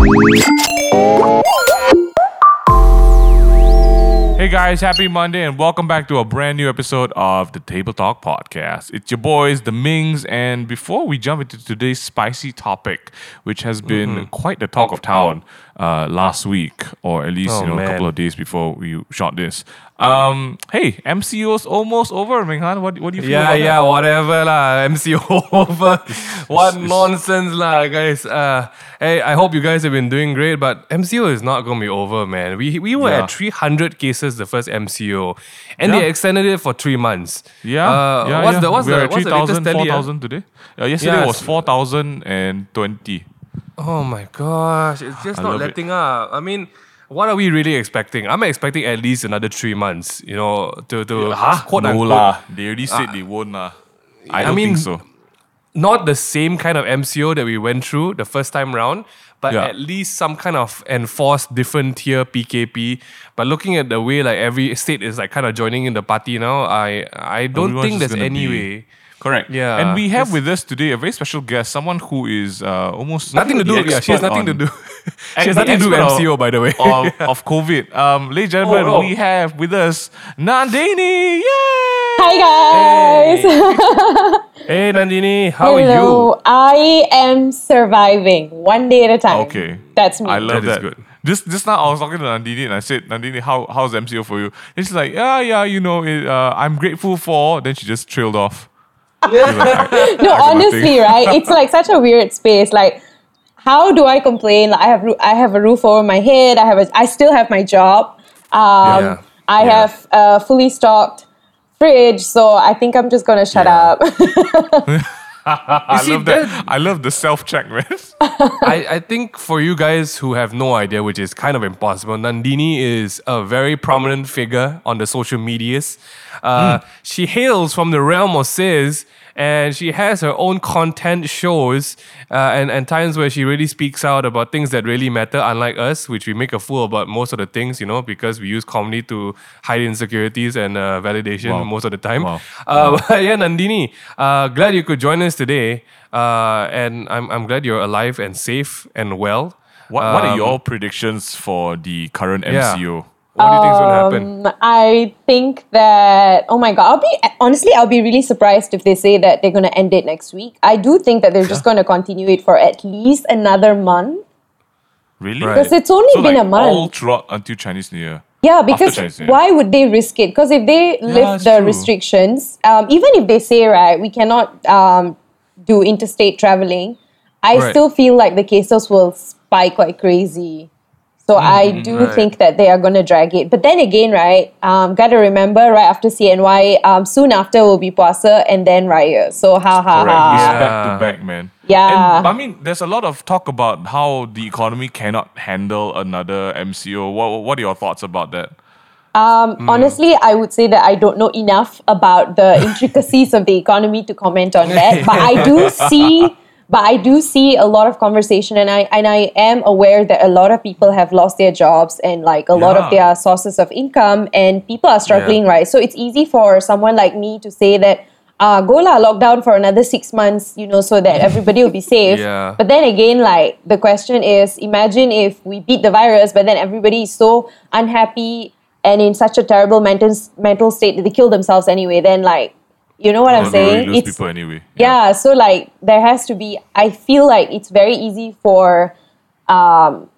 Hey guys, happy Monday and welcome back to a brand new episode of the Table Talk Podcast. It's your boys, the Mings, and before we jump into today's spicy topic, which has been Mm-hmm. quite the talk of town uh, last week, or at least Oh, you know a couple of days before we shot this. Um, hey, MCO's almost over, Minghan. What, what do you feel Yeah, yeah, whatever lah. MCO over. what nonsense lah, guys. Uh, hey, I hope you guys have been doing great, but MCO is not gonna be over, man. We we were Yeah. at 300 cases the first MCO, and Yeah. they extended it for three months. Yeah, Uh, yeah, what's yeah. the what's We're the at what's the latest 3,000, tally? ah? 4,000 today. Uh, yesterday Yes. was 4,020. Oh my gosh, it's just I not love it. letting up. I mean, what are we really expecting? I'm expecting at least another three months, you know, to to ah, quote no unquote, lah. They already ah. said they won't lah. I I don't mean, think so. not the same kind of MCO that we went through the first time round, but Yeah. at least some kind of enforced different tier PKP. But looking at the way like every state is like kind of joining in the party now, I I don't Everyone's think there's any way. Correct. Yeah, And we have with us today a very special guest, someone who is uh, almost Nothing to do. Yeah, she has nothing to do. she has nothing to do with expert MCO, by the way. of, of COVID. Um, ladies and gentlemen, Oh, oh. we have with us Nandini. Yay! Hi guys. hey Nandini, how are you? Hello. I am surviving one day at a time. Okay. That's me. I love That is that. good. Just just now I was talking to Nandini and I said, Nandini, how how's MCO for you? And she's like, yeah, yeah, you know, it, uh, I'm grateful for. Then she just trailed off. No, honestly, right? It's like such a weird space. Like, how do I complain? Like, I have I have a roof over my head. I have a, I still have my job. Um, Yeah. I Yeah. have a fully stocked fridge. So I think I'm just gonna shut Yeah. up. I love that. that- I love the self check, man. I, I think for you guys who have no idea, which is kind of impossible, Nandini is a very prominent figure on the social medias. Uh, She hails from the realm of Sis, and she has her own content shows uh, and, and times where she really speaks out about things that really matter, unlike us, which we make a fool about most of the things, you know, because we use comedy to hide insecurities and uh, validation Wow. most of the time. Wow. Uh, but yeah, Nandini, uh, glad you could join us today. Uh, and I'm, I'm glad you're alive and safe and well. What, what are Um, your predictions for the current Yeah. What do you think is going to happen? Um, I think that oh my god, I'll be honestly, I'll be really surprised if they say that they're going to end it next week. I do think that they're just going to continue it for at least another month Really? Right. because it's only So been like a month. all throughout until Chinese New Year. Yeah, because why would they risk it? Because if they lift the true. restrictions, um, even if they say right, we cannot um, do interstate traveling, I Right. still feel like the cases will spike like crazy. So I do Mm-hmm. right. think that they are going to drag it. But then again, right, um, got to remember, right after CNY, um, soon after will be Puasa and then Raya. So ha ha Correct. ha. It's Yeah. back to back, man. Yeah. And, I mean, there's a lot of talk about how the economy cannot handle another MCO. What What are your thoughts about that? Hmm. Honestly, I would say that I don't know enough about the intricacies of the economy to comment on that. But I do see, but I do see a lot of conversation, and I and I am aware that a lot of people have lost their jobs and like a lot of their sources of income, and people are struggling, right? So it's easy for someone like me to say that. Uh, go lah, lockdown for another six months, you know, so that everybody will be safe. Yeah. But then again, like the question is, imagine if we beat the virus, but then everybody is so unhappy and in such a terrible mental mental state that they kill themselves anyway. Then like, you know what I'm Well, saying? It's people anyway. yeah. So like, there has to be. I feel like it's very easy for um,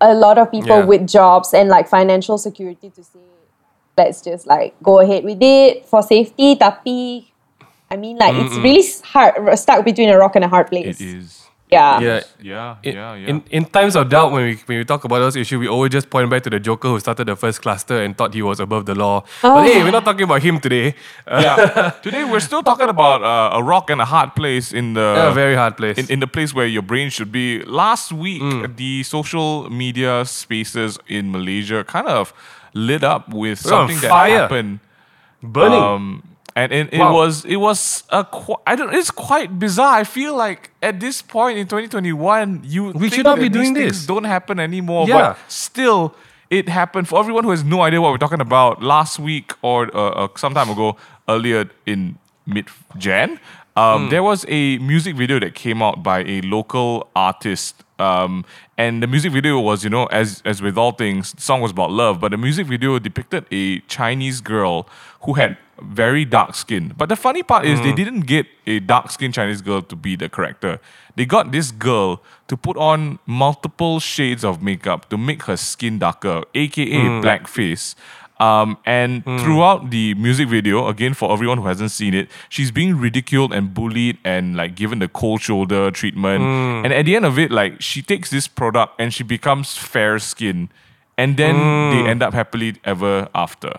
a lot of people Yeah. with jobs and like financial security to say, let's just like go ahead with it for safety. Tapi, I mean, like it's really hard, stuck between a rock and a hard place. It is. Yeah. Yeah. Yeah, In, yeah, yeah. in in times of doubt, when we when we talk about those issues, we always just point back to the Joker who started the first cluster and thought he was above the law. Oh. But hey, we're not talking about him today. Uh, yeah. Today we're still talking about uh, a rock and a hard place in the a very hard place. in, in the place where your brain should be. Last week, Mm. the social media spaces in Malaysia kind of lit up with We're something that fire. happened. Burning. Um, and and it Wow. was it was a qu- I don't it's quite bizarre. I feel like at this point in 2021, you We should not be doing this. Don't happen anymore. Yeah. But still, it happened. For everyone who has no idea what we're talking about, last week or uh, uh, some time ago, earlier in mid Jan, um, there was a music video that came out by a local artist Um, and the music video was, you know, as as with all things, the song was about love, but the music video depicted a Chinese girl who had very dark skin. But the funny part is they didn't get a dark skinned Chinese girl to be the character. They got this girl to put on multiple shades of makeup to make her skin darker, aka blackface. Um, and hmm. throughout the music video, again for everyone who hasn't seen it, she's being ridiculed and bullied and like given the cold shoulder treatment. Hmm. And at the end of it, like she takes this product and she becomes fair skin, and then they hmm. end up happily ever after.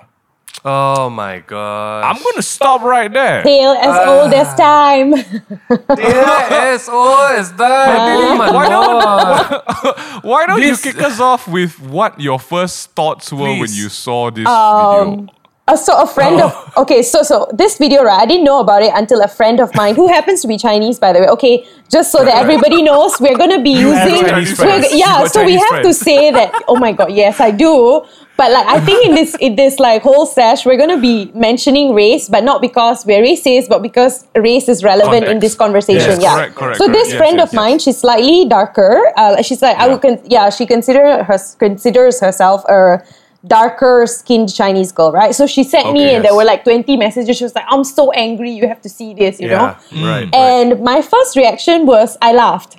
Oh my god. I'm gonna stop right there. Tale as old as time. yeah, as old as that. Oh my Why god. Why don't This- you kick us off with what your first thoughts were when you saw this Um, video? Uh, so a friend of okay, so so this video right, I didn't know about it until a friend of mine who happens to be Chinese, by the way. Okay, just so that everybody knows, we're gonna be have using. Chinese we're- yeah, You got so we Chinese have to say that. Oh my god, yes, I do. But like, I think in this in this like whole sesh, we're gonna be mentioning race, but not because we're racist, but because race is relevant in this conversation. Yes, yeah. correct, correct, so this Yes, friend yes, of mine, she's slightly darker. Uh, she's like I Yeah. would con- yeah, she consider her considers herself a darker skinned Chinese girl, right? So she sent me Okay, and there were like 20 messages. She was like, I'm so angry, you have to see this, you know? Yeah, right. right. And my first reaction was I laughed.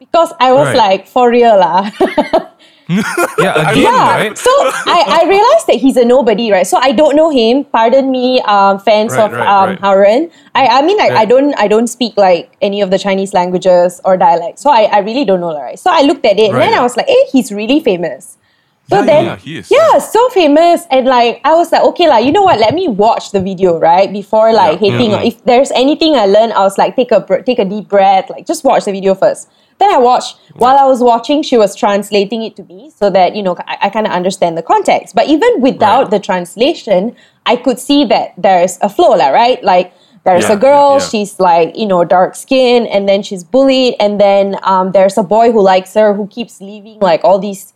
Because I was Right. like, for real lah. yeah, again, yeah. right? So I, I realized that he's a nobody, right? So I don't know him. Pardon me, um, fans Right, of right, um, right. Haren. I, I mean like Yeah. I don't I don't speak like any of the Chinese languages or dialects. So I, I really don't know, right? So I looked at it and then I was like, hey, he's really famous. So Yeah, then yeah, he is. yeah, so famous. And like I was like, okay, like, you know what, let me watch the video, right? Before like Yeah. hating. Mm-hmm. If there's anything I learned, I was like, take a take a deep breath, like just watch the video first. Then I watched while I was watching, she was translating it to me so that you know I, I kind of understand the context. But even without Right. the translation, I could see that there's a flow, right? Like there's Yeah, a girl, yeah, she's like you know dark skin, and then she's bullied, and then um, there's a boy who likes her who keeps leaving like all these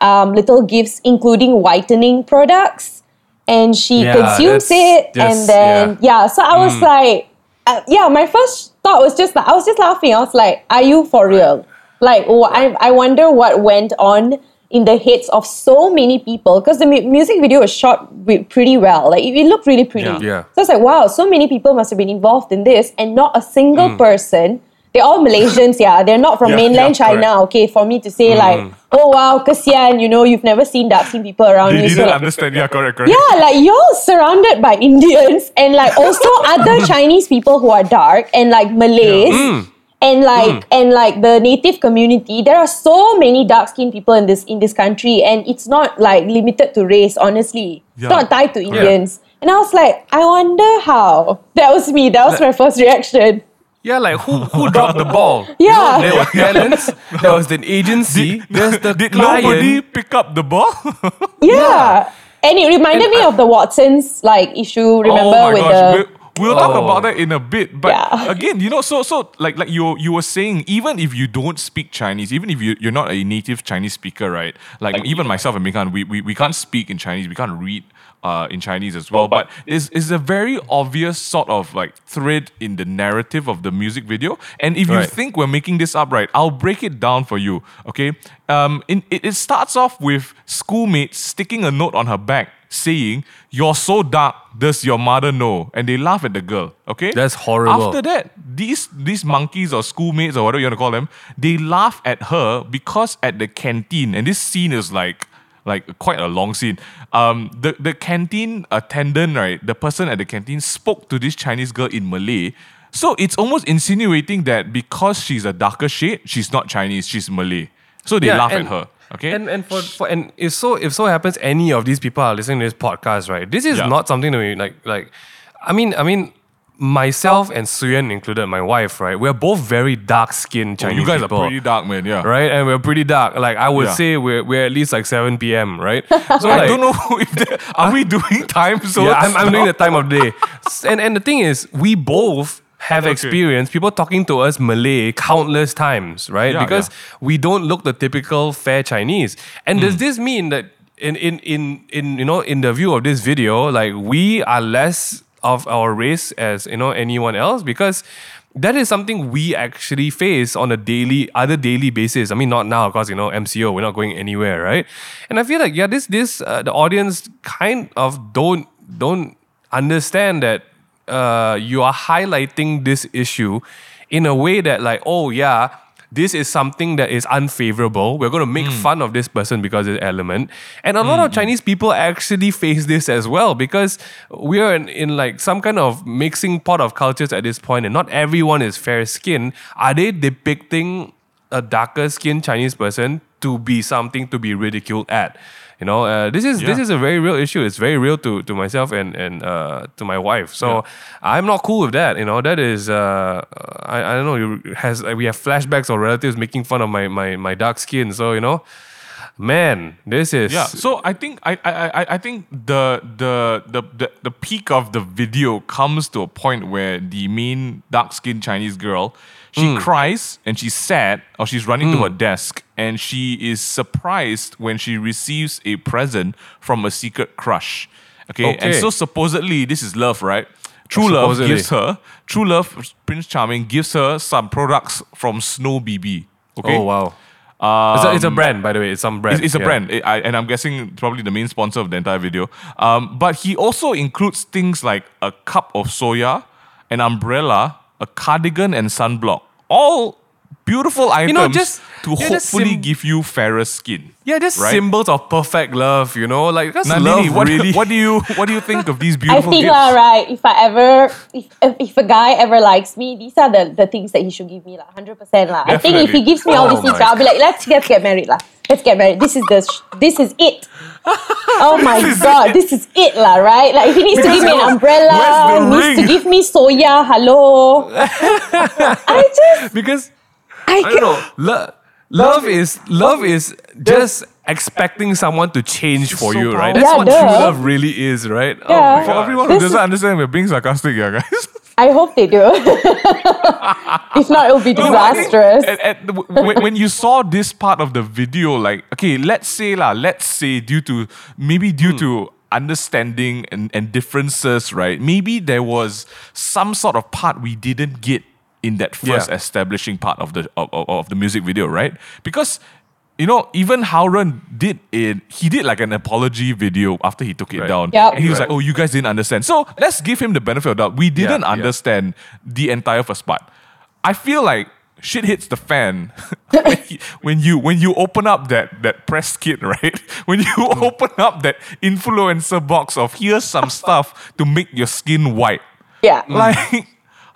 um, little gifts, including whitening products, and she Yeah, consumes it, and then yeah. So I was Mm. like, uh, yeah, my first thought was just like I was just laughing. I was like, "Are you for real?" Like, oh, I I wonder what went on in the heads of so many people because the mu- music video was shot wi- pretty well. Like, it, it looked really pretty. Yeah. Yeah. So I was like, wow, so many people must have been involved in this, and not a single Mm. person. They're all Malaysians, yeah. They're not from Yeah, mainland yeah, China. Okay, for me to say like, mm-hmm. oh wow, kasian, you know, you've never seen dark skin people around They you. So didn't like, understand. Yeah, correct, correct. yeah, like you're surrounded by Indians and like also other Chinese people who are dark and like Malays. Mm. And like mm. and like the native community, there are so many dark skinned people in this in this country, and it's not like limited to race. Honestly, Yeah. it's not tied to Indians. And I was like, I wonder how. That was me. That was my first reaction. Yeah, like who who dropped the ball? Yeah. There were talents, there was an agency, there's the Did client. nobody pick up the ball? Yeah. And it reminded And me I- of the Watsons like issue. Remember oh my with gosh, the we'll, we'll talk Oh. about that in a bit. But Yeah. again, you know, so so like like you you were saying, even if you don't speak Chinese, even if you you're not a native Chinese speaker, right? Like even myself and Mikan, we, we we can't speak in Chinese, we can't read uh, in Chinese as well. But it's, it's a very obvious sort of like thread in the narrative of the music video. And if you Right. think we're making this up right, I'll break it down for you. Okay. Um, in, it, it starts off with schoolmates sticking a note on her back saying, You're so dark, does your mother know? And they laugh at the girl. Okay. That's horrible. After that, these these monkeys or schoolmates or whatever you want to call them, they laugh at her because at the canteen, and this scene is like like quite a long scene. Um, the the canteen attendant, right, the person at the canteen spoke to this Chinese girl in Malay. So it's almost insinuating that because she's a darker shade, she's not Chinese, she's Malay. So they Yeah, laugh at her. Okay. And and for, for and if so if so happens any of these people are listening to this podcast, right? This is Yeah. not something that we like like I mean I mean myself and Suyen included, my wife, right? We're both very dark skinned Oh, Chinese you guys people. are pretty dark, man. Yeah. right? And we're pretty dark. Like I would Yeah. say we're we're at least like 7 p.m., right? So I like, don't know if they, are we doing time zones. yeah, I'm, I'm doing the time of day. And and the thing is, we both have Okay. experienced people talking to us Malay countless times, right? Yeah, because we don't look the typical fair Chinese. And Hmm. does this mean that in in in in you know in the view of this video, like we are less of our race as you know anyone else because that is something we actually face on a daily, other daily basis. I mean, not now, because you know MCO, we're not going anywhere, right? And I feel like yeah, this this uh, the audience kind of don't don't understand that uh, you are highlighting this issue in a way that like, oh yeah, this is something that is unfavorable. We're going to make hmm. fun of this person because of the element. And a lot of hmm. Chinese people actually face this as well because we are in, in like some kind of mixing pot of cultures at this point, and not everyone is fair skinned. Are they depicting a darker skinned Chinese person to be something to be ridiculed at? You know, uh, this is this is a very real issue. It's very real to to myself and and uh, to my wife. So I'm not cool with that. You know, that is uh, I, I don't know. you- Has we have flashbacks of relatives making fun of my my my dark skin. So you know, man, this is Yeah. So I think I I, I, I think the, the the the the peak of the video comes to a point where the main dark skinned Chinese girl she Hmm. cries and she's sad or she's running to her desk and she is surprised when she receives a present from a secret crush. Okay. And so supposedly this is love, right? True love supposedly. gives her true love Prince Charming gives her some products from Snow BB. Okay. Oh wow. it's, a, it's a brand, by the way. It's some brand. It's, it's a Yeah. brand, I- I- and I'm guessing probably the main sponsor of the entire video. Um, but he also includes things like a cup of soya, an umbrella, a cardigan, and sunblock. All beautiful items know, just- to yeah, hopefully sim- give you fairer skin. Yeah, just Right? symbols of perfect love. You know, like that's Nandini, love. what, really. what do you what do you think of these beautiful I beautiful think gifts? lah, right. If I ever, if, if if a guy ever likes me, these are the, the things that he should give me lah, hundred percent lah. I think if he gives me all Oh these things, I'll be like, let's let's get married lah. Let's get married. This is the sh- this is it. Oh my god, this is it lah, right? Like if he needs to give me an umbrella, Where's the needs to give me soya. Hello. I just because I, I don't know. Lo- love is love is just expecting someone to change for so you, right? That's Yeah, what true love really is, right? Oh yeah. Oh my For everyone who This doesn't is- understand, we're being sarcastic, yeah, guys. I hope they do. if not, it'll be No, I disastrous. at- at w- when, when you saw this part of the video, like, okay, let's say lah, let's say due to maybe due hmm. to understanding and, and differences, right? Maybe there was some sort of part we didn't get in that first Yeah. establishing part of the of, of, of the music video, right? Because you know, even Howren did it. He did like an apology video after he took it Right. down, Yep. and he was Right. like, "Oh, you guys didn't understand." So let's give him the benefit of the doubt. We didn't yeah. understand the entire first part. I feel like shit hits the fan when, he- when you when you open up that that press kit, right? When you open up that influencer box of here's some stuff to make your skin white. yeah. Like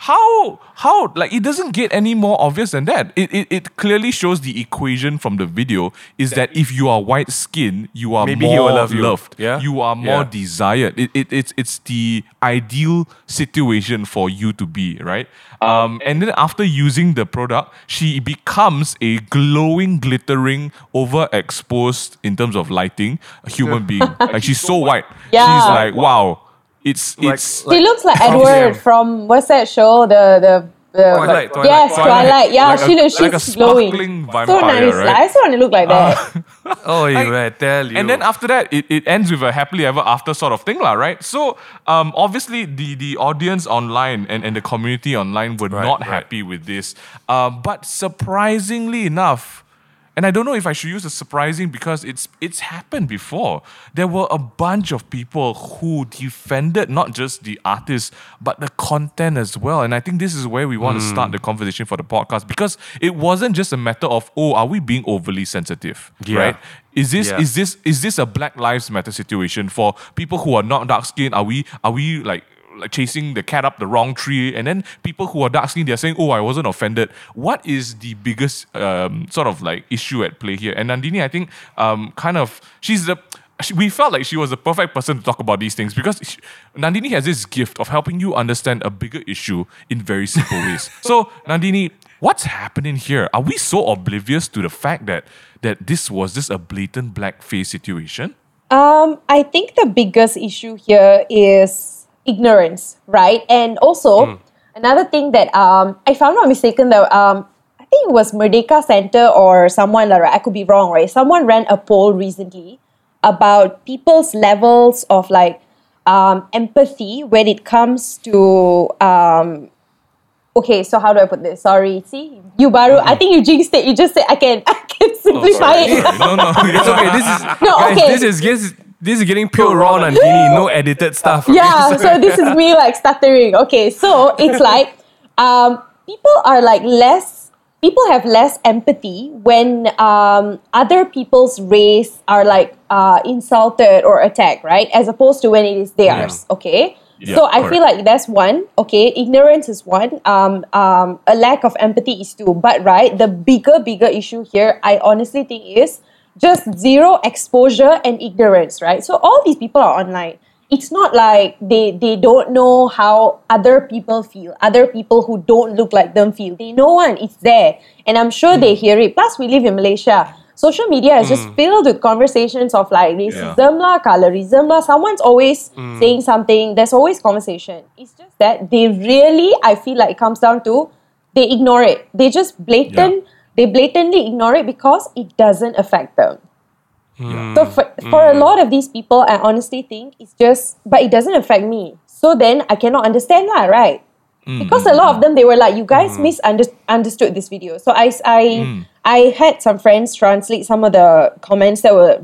how how like it doesn't get any more obvious than that. It, it it clearly shows the equation from the video is that if you are white skinned, you are Maybe more he will love you. loved. Yeah? You are more Yeah. desired. It, it it's it's the ideal situation for you to be, right? Um, and then after using the product, she becomes a glowing, glittering, overexposed in terms of lighting human being. like she's so white. Yeah. She's like, wow. It's Like- it's He looks like Edward from what's that show? The the the Twilight, Twilight. yes, Twilight. Twilight. Yeah, Like she a- looks like a she's glowing. sparkling so vampire, nice. right? I just want to look like that. Oh, you Like- I tell you. And then after that, it, it ends with a happily ever after sort of thing, lah, right? So um, obviously the, the audience online and, and the community online were Right, not right. happy with this. Um, but surprisingly enough, and I don't know if I should use the surprising because it's it's happened before. There were a bunch of people who defended not just the artist but the content as well. And I think this is where we want to start hmm. the conversation for the podcast because it wasn't just a matter of oh, are we being overly sensitive, Yeah. right? Is this Yeah. is this is this a Black Lives Matter situation for people who are not dark skinned? Are we are we like like chasing the cat up the wrong tree? And then people who are dark skinned, they're saying, "Oh, I wasn't offended." What is the biggest um, sort of like issue at play here? And Nandini, I think, um, kind of she's the. We felt like she was the perfect person to talk about these things because she, Nandini has this gift of helping you understand a bigger issue in very simple ways. So, Nandini, what's happening here? Are we so oblivious to the fact that that this was just a blatant blackface situation? Um, I think the biggest issue here is ignorance, right? And also another thing that um, if I'm not mistaken, though, um, I think it was Merdeka Center or someone, like, I could be wrong, right? Someone ran a poll recently about people's levels of like um, empathy when it comes to um, okay, so how do I put this? Sorry, see, you baru. I think you jinxed it. You just said I can, I can simplify Oh, Sorry, it. sorry. No, no. It's okay. This is No, guys. okay. This is this, this is getting pure raw Nandini, no edited stuff. yeah so this is me like stuttering okay so it's like um, people are like less people have less empathy when um, other people's race are like uh, insulted or attacked right as opposed to when it is theirs okay Yeah, so I feel like that's one. Okay, ignorance is one. Um, um, a lack of empathy is two. But right, the bigger, bigger issue here, I honestly think is just zero exposure and ignorance. Right. So all these people are online. It's not like they they don't know how other people feel. Other people who don't look like them feel. They know one. It's there, and I'm sure they hear it. Plus, we live in Malaysia. Social media is just mm. filled with conversations of like racism lah, colorism lah. Someone's always mm. saying something. There's always conversation. It's just that they really, I feel like it comes down to they ignore it. They just blatant, they blatantly ignore it because it doesn't affect them. Hmm. So for, for a hmm. lot of these people, I honestly think it's just, but it doesn't affect me. So then I cannot understand lah, right? Hmm. Because a lot of them, they were like, you guys misunderstood this video. So I, I, I had some friends translate some of the comments that were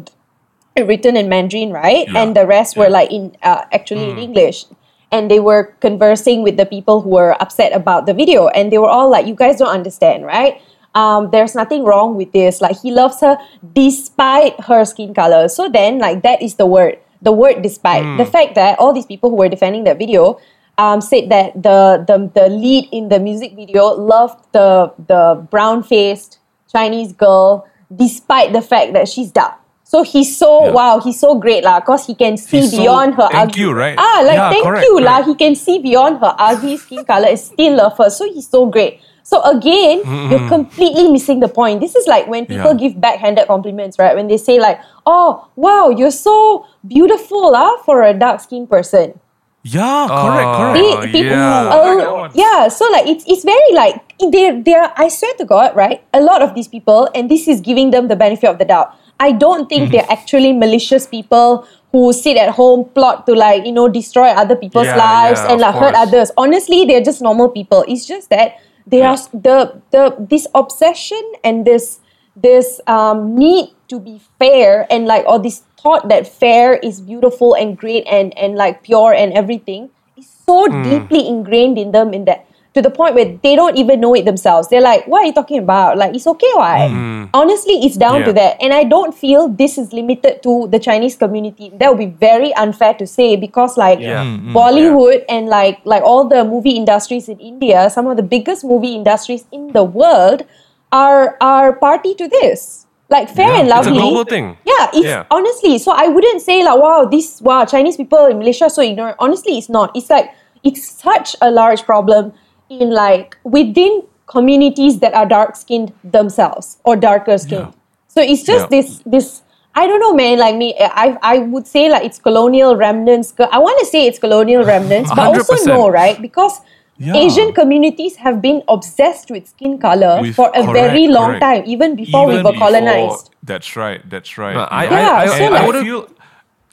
written in Mandarin, right? Yeah. And the rest were like in uh, actually in English. And they were conversing with the people who were upset about the video, and they were all like, "You guys don't understand, right? Um, there's nothing wrong with this. Like he loves her despite her skin color. So then, like that is the word, the word despite. The fact that all these people who were defending that video um, said that the, the the lead in the music video loved the the brown faced Chinese girl despite the fact that she's dark. So he's so Yeah. wow, he's so great lah, cause he can see He's so- beyond her thank ugly. you, right? Ah, like Yeah, thank correct, you lah. He can see beyond her ugly skin color and still love her. So he's so great. So again, you're completely missing the point. This is like when people Yeah. give backhanded compliments, right? When they say like, "Oh, wow, you're so beautiful, ah, for a dark skinned person." Yeah, correct, Oh, correct. Pe- people, yeah. uh, I like that one. yeah. So like it's it's very like they they are. I swear to God, right? A lot of these people, and this is giving them the benefit of the doubt. I don't think they're actually malicious people who sit at home plot to like you know destroy other people's Yeah, lives yeah, and like hurt others. Honestly, they're just normal people. It's just that they are the the this obsession and this this um, need to be fair and like or this thought that fair is beautiful and great and and like pure and everything is so Hmm. deeply ingrained in them in that to the point where they don't even know it themselves. They're like, "What are you talking about? Like, it's okay, why?" Honestly, it's down to Hmm. That, and I don't feel this is limited to the Chinese community. That would be very unfair to say because, like, Yeah. Mm, Bollywood and like like all the movie industries in India, some of the biggest movie industries in the world are are party to this. Like fair and lovely. It's a lovely. global thing. Yeah, it's Yeah. honestly. So I wouldn't say like, wow, this wow, Chinese people in Malaysia are so ignorant. Honestly, it's not. It's like it's such a large problem in like within communities that are dark skinned themselves or darker skinned. So it's just Yeah. this this. I don't know, man. Like me, I I would say like it's colonial remnants. I want to say it's colonial remnants, but also 100%. no, right? Because Yeah. Asian communities have been obsessed with skin color With- for a very long correct. time, even before we were before- colonized. That's right. That's right. No, I, Yeah, I, I, so I, like- wouldn't, feel.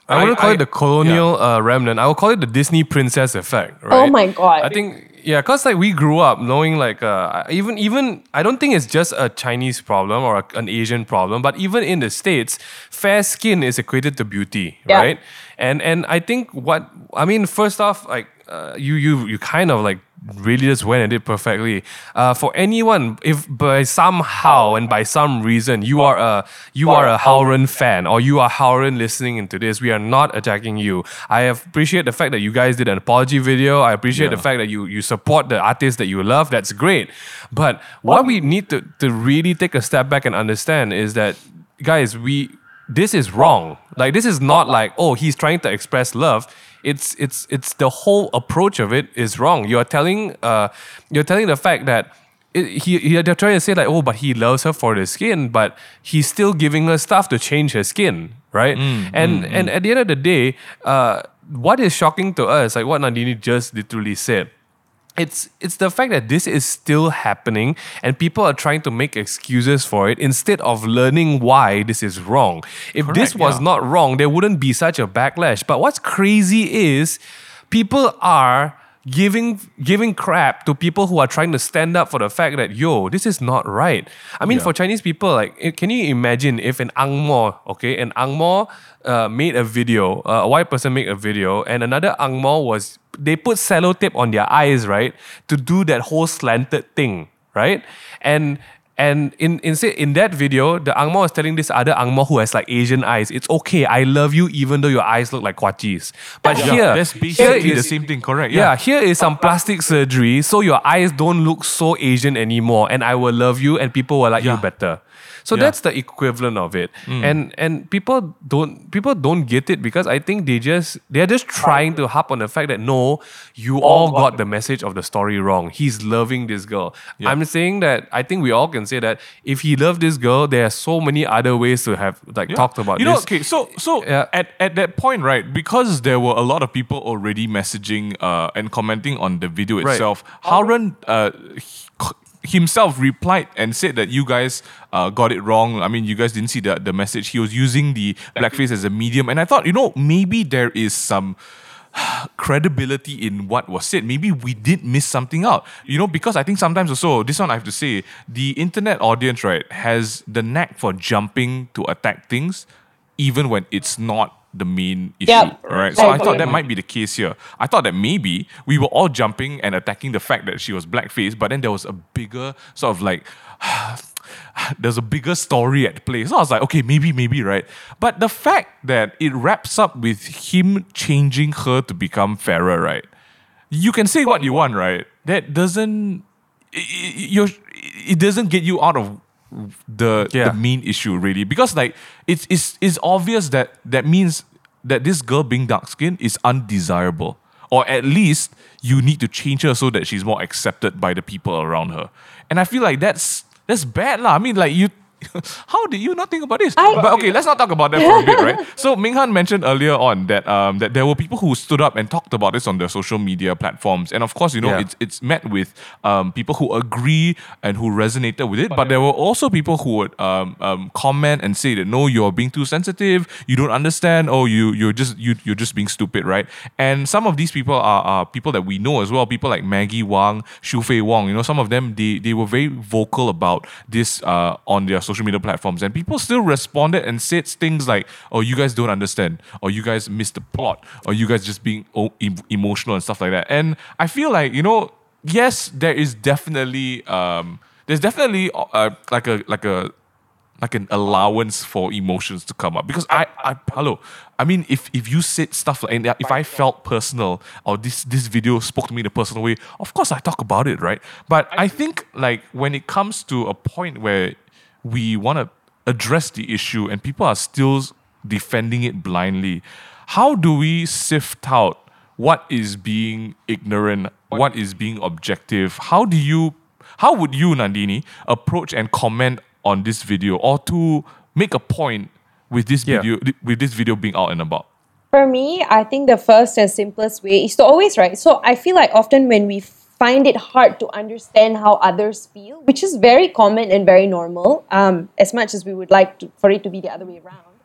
I wouldn't call I- it the colonial uh, remnant. I would call it the Disney princess effect. Right? Oh my God. I think yeah, cause like we grew up knowing like uh, even even I don't think it's just a Chinese problem or a, an Asian problem, but even in the states, fair skin is equated to beauty, Yeah. right? And and I think what I mean first off, like uh, you you you kind of like really just went and did perfectly. Uh, for anyone, if by somehow and by some reason you are a you are a Howren fan or you are Howren listening into this, we are not attacking you. I appreciate the fact that you guys did an apology video. I appreciate the fact that you you support the artists that you love. That's great. But what we need to to really take a step back and understand is that guys, we this is wrong. Like this is not like oh he's trying to express love. It's it's it's the whole approach of it is wrong. You're telling uh you're telling the fact that it, he, he they're trying to say like oh but he loves her for the skin but he's still giving her stuff to change her skin right and and at the end of the day uh what is shocking to us like what Nandini just literally said it's it's the fact that this is still happening and people are trying to make excuses for it instead of learning why this is wrong. If this was yeah. not wrong, there wouldn't be such a backlash. But what's crazy is people are giving giving crap to people who are trying to stand up for the fact that yo, this is not right. I mean, Yeah. for Chinese people, like, eh, can you imagine if an Angmo, okay, an Angmo uh, made a video, uh, a white person made a video, and another Angmo was they put sellotape on their eyes, right, to do that whole slanted thing, right, and. And in in in that video, the Angmo was telling this other Angmo who has like Asian eyes, it's okay, I love you even though your eyes look like kwachis. But Yeah, here, that's here basically the same thing, correct? yeah, Yeah. here is some plastic surgery so your eyes don't look so Asian anymore, and I will love you, and people will like you better. So Yeah. that's the equivalent of it, and and people don't people don't get it because I think they just they're just trying to harp on the fact that no, you all got the message of the story wrong. He's loving this girl. Yeah. I'm saying that I think we all can say that if he loved this girl, there are so many other ways to have like Yeah. talked about you know, okay, so so Yeah. at, at that point, right, because there were a lot of people already messaging uh, and commenting on the video Right. itself, Harun uh, himself replied and said that you guys uh, got it wrong. I mean, you guys didn't see the, the message. He was using the blackface as a medium, and I thought, you know, maybe there is some credibility in what was said. Maybe we did miss something out. You know, because I think sometimes also, this one I have to say, the internet audience, right, has the knack for jumping to attack things even when it's not the main issue. Yep. Right. So I I thought that might be the case here. I thought that maybe we were all jumping and attacking the fact that she was blackface, but then there was a bigger sort of like there's a bigger story at play. So I was like, okay, maybe, maybe, right? But the fact that it wraps up with him changing her to become fairer, right? You can say what you want, right? That doesn't i- i- you're, it doesn't get you out of the Yeah. the main issue really because like it's it's it's obvious that that means that this girl being dark skinned is undesirable or at least you need to change her so that she's more accepted by the people around her and i feel like that's that's bad lah. i mean like you how did you not think about this? I- but okay, let's not talk about that for a bit, right? So Minghan mentioned earlier on that um, that there were people who stood up and talked about this on their social media platforms, and of course, you know, Yeah. it's it's met with um, people who agree and who resonated with it. But there were also people who would um, um, comment and say that no, you're being too sensitive. You don't understand. Oh, you you're just you you're just being stupid, right? And some of these people are, are people that we know as well. People like Maggie Wang, Shu Fei Wong. You know, some of them they they were very vocal about this uh, on their social media platforms, and people still responded and said things like, "Oh, you guys don't understand," or "You guys missed the plot," or "You guys just being oh, emotional and stuff like that." And I feel like you know yes, there is definitely um, there's definitely uh, like a like a like an allowance for emotions to come up. Because I, I hello I mean if if you said stuff like and if I felt personal or this this video spoke to me in a personal way of course I talk about it right? But I think like when it comes to a point where we want to address the issue and people are still defending it blindly how do we sift out what is being ignorant what is being objective how do you how would you, Nandini, approach and comment on this video or to make a point with this Yeah. video with this video being out and about? For me, I think the first and simplest way is to always write. So I feel like often when we find it hard to understand how others feel, which is very common and very normal, um, as much as we would like to, for it to be the other way around.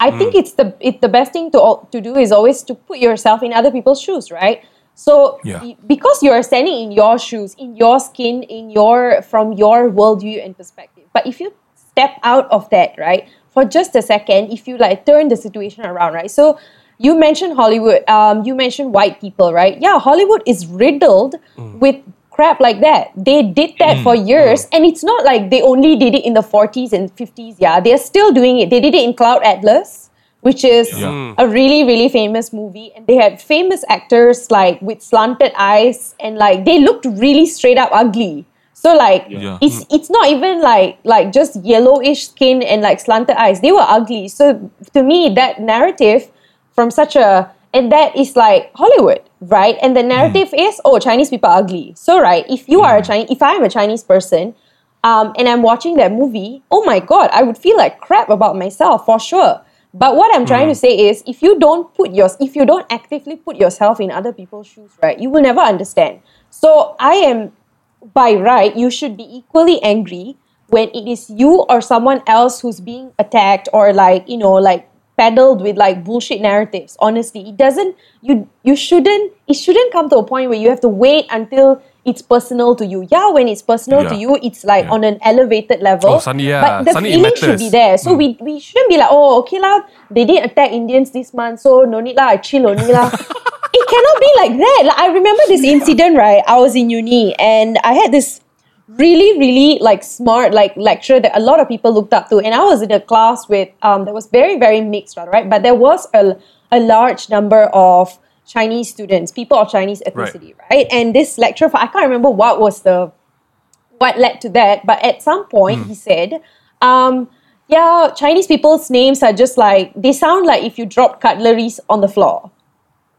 I think it's the it, the best thing to to do is always to put yourself in other people's shoes, right? So Yeah. because you are standing in your shoes, in your skin, in your from your worldview and perspective. But if you step out of that, right, for just a second, if you like turn the situation around, right? So you mentioned Hollywood, um, you mentioned white people, right? Yeah, Hollywood is riddled mm. with crap like that. They did that for mm. years, mm. and it's not like they only did it in the 40s and 50s. Yeah, they're still doing it. They did it in Cloud Atlas, which is Yeah. a really, really famous movie. And they had famous actors like with slanted eyes, and like they looked really straight up ugly. So like Yeah. it's it's not even like like just yellowish skin and like slanted eyes. They were ugly. So to me, that narrative from such a and that is like Hollywood, right? And the narrative hmm. is oh Chinese people are ugly. So right, if you are a hmm. Chinese, if I am a Chinese person, um, and I'm watching that movie, oh my god, I would feel like crap about myself for sure. But what I'm trying to hmm. say is, if you don't put your, if you don't actively put yourself in other people's shoes, right, you will never understand. So I am, by right, you should be equally angry when it is you or someone else who's being attacked or like you know like peddled with like bullshit narratives. Honestly, it doesn't. You you shouldn't. It shouldn't come to a point where you have to wait until it's personal to you. Yeah, when it's personal to you, it's like on an elevated level. Oh, suddenly, yeah, But the suddenly feeling should be there. So hmm. we we shouldn't be like, oh, okay lah, they didn't attack Indians this month, so no need lah, I chill only lah. it cannot be like that. Like, I remember this incident, right? I was in uni and I had this really, really like smart like lecturer that a lot of people looked up to. And I was in a class with um that was very, very mixed, right? But there was a a large number of Chinese students, people of Chinese ethnicity, right? And this lecturer, I can't remember what was the what led to that, but at some point he said, um, yeah, Chinese people's names are just like they sound like if you drop cutleries on the floor.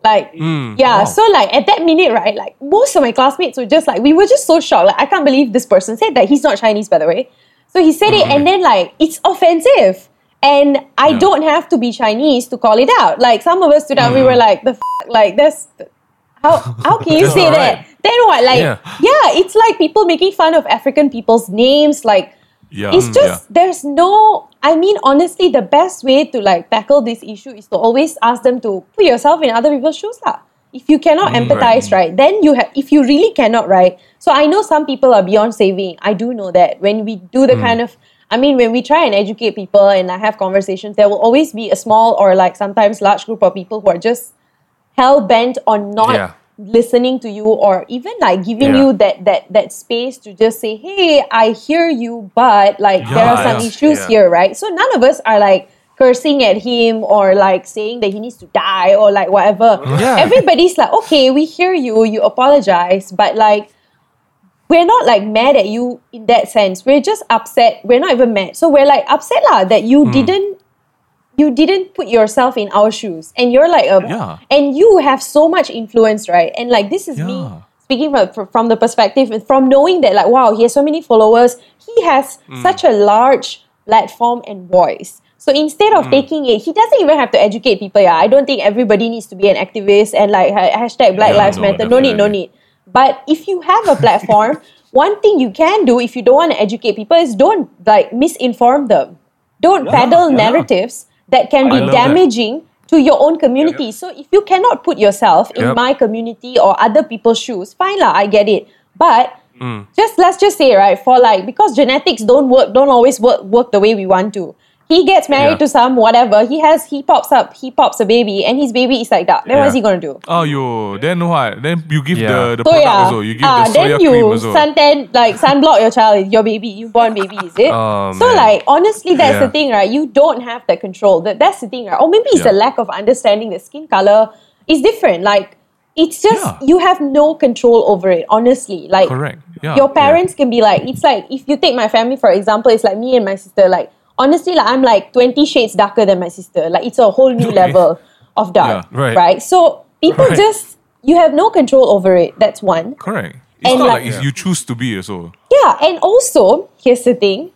Like hmm. yeah, so like at that minute, right? Like most of my classmates were just like we were just so shocked. Like I can't believe this person said that. He's not Chinese, by the way. So he said it, and mm-hmm. then like it's offensive, and I Yeah. don't have to be Chinese to call it out. Like some of us stood up, we were mm. like, the f- like that's how how can you say that? right. Then what? Like Yeah. yeah, it's like people making fun of African people's names. Like Yeah. it's Mm, just there's no. I mean, honestly, the best way to like tackle this issue is to always ask them to put yourself in other people's shoes, lah. If you cannot mm, empathize, right. then you have. If you really cannot, right. So I know some people are beyond saving. I do know that when we do the mm. kind of. I mean, when we try and educate people and I have conversations, there will always be a small or like sometimes large group of people who are just hell bent on not Yeah. Listening to you or even like giving Yeah. you that that that space to just say hey i hear you but like there are some yeah, issues yeah. here right? So none of us are like cursing at him or like saying that he needs to die or like whatever. Yeah. everybody's like okay we hear you you apologize but like we're not like mad at you in that sense. We're just upset. We're not even mad. So we're like upset lah that you hmm. didn't you didn't put yourself in our shoes. And you're like a Yeah. and you have so much influence right? And like this is me speaking from, from the perspective from knowing that like wow he has so many followers. He has mm. such a large platform and voice. So instead of mm. taking it he doesn't even have to educate people yeah. I don't think everybody needs to be an activist and like hashtag black Yeah, lives no, matter. No need no need. But if you have a platform one thing you can do if you don't want to educate people is don't like misinform them. Don't peddle yeah. narratives that can be love that. damaging to your own community. So if you cannot put yourself in my community or other people's shoes, fine lah, I get it. But Mm. just let's just say right for like because genetics don't work, don't always work work the way we want to. He gets married Yeah. to some whatever. He has he pops up, he pops a baby, and his baby is like that. Then what is he gonna do? Oh, yo. Then what? Then you give Yeah. the, the So product yeah, also. You give ah, the soya then cream you also. suntan like sunblock your child, your baby, you born baby, is it? Oh, so man. like honestly, that's the thing, right? You don't have the control. That that's the thing, right? Or maybe it's Yeah. a lack of understanding. The skin color is different. Like it's just Yeah. you have no control over it. Honestly, like Correct. Yeah. your parents can be like it's like if you take my family for example it's like me and my sister like honestly like i'm like 20 shades darker than my sister like it's a whole new Okay. level of dark Yeah, right. right so people Right. just you have no control over it that's one Correct. It's And not like- like, if you choose to be so. yeah and also here's the thing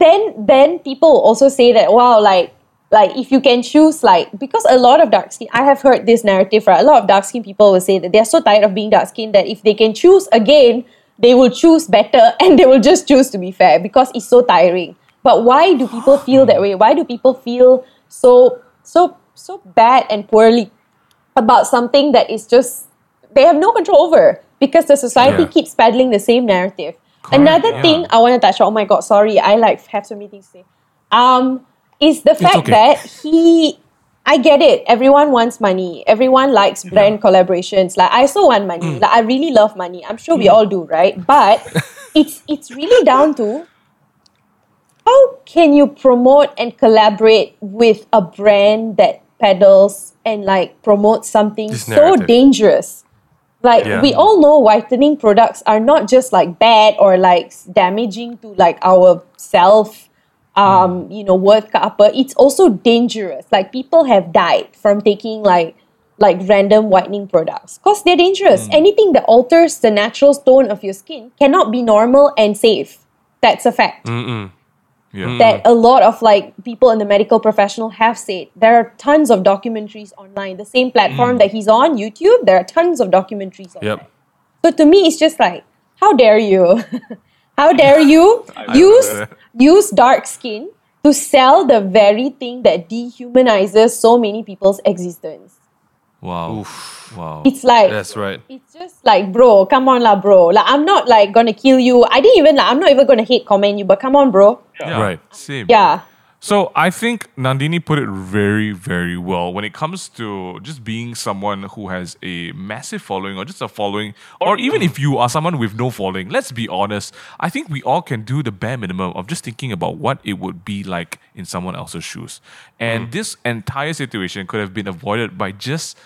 then then people also say that wow like like if you can choose like because a lot of dark skin i have heard this narrative right a lot of dark skin people will say that they're so tired of being dark skinned that if they can choose again they will choose better and they will just choose to be fair because it's so tiring but why do people feel that way why do people feel so so so bad and poorly about something that is just they have no control over because the society Yeah. keeps peddling the same narrative. Correct, Another yeah. thing I want to touch on. Oh my god, sorry, I like have so many things to say. Um, is the fact okay. that he. I get it. Everyone wants money. Everyone likes brand collaborations. Like I also want money. Mm. Like I really love money. I'm sure we all do, right? But it's it's really down to how can you promote and collaborate with a brand that peddles and like promotes something so dangerous? Like Yeah. we all know whitening products are not just like bad or like damaging to like our self um you know worth ke apa it's also dangerous. Like people have died from taking like like random whitening products because they're dangerous. Anything that alters the natural tone of your skin cannot be normal and safe. That's a fact Yeah. that mm. a lot of like people in the medical professional have said. There are tons of documentaries online. The same platform mm. that he's on, YouTube, there are tons of documentaries online. Yep. So to me, it's just like, how dare you? how dare you use use dark skin to sell the very thing that dehumanizes so many people's existence. Wow. Wow. It's like That's right. it's just like, bro, come on lah, bro. Like, I'm not like gonna kill you. I didn't even like, I'm not even gonna hate comment you, but come on, bro. Yeah, Right. Same. Yeah. So I think Nandini put it very, very well when it comes to just being someone who has a massive following or just a following, or even if you are someone with no following, let's be honest, I think we all can do the bare minimum of just thinking about what it would be like in someone else's shoes. And mm. this entire situation could have been avoided by just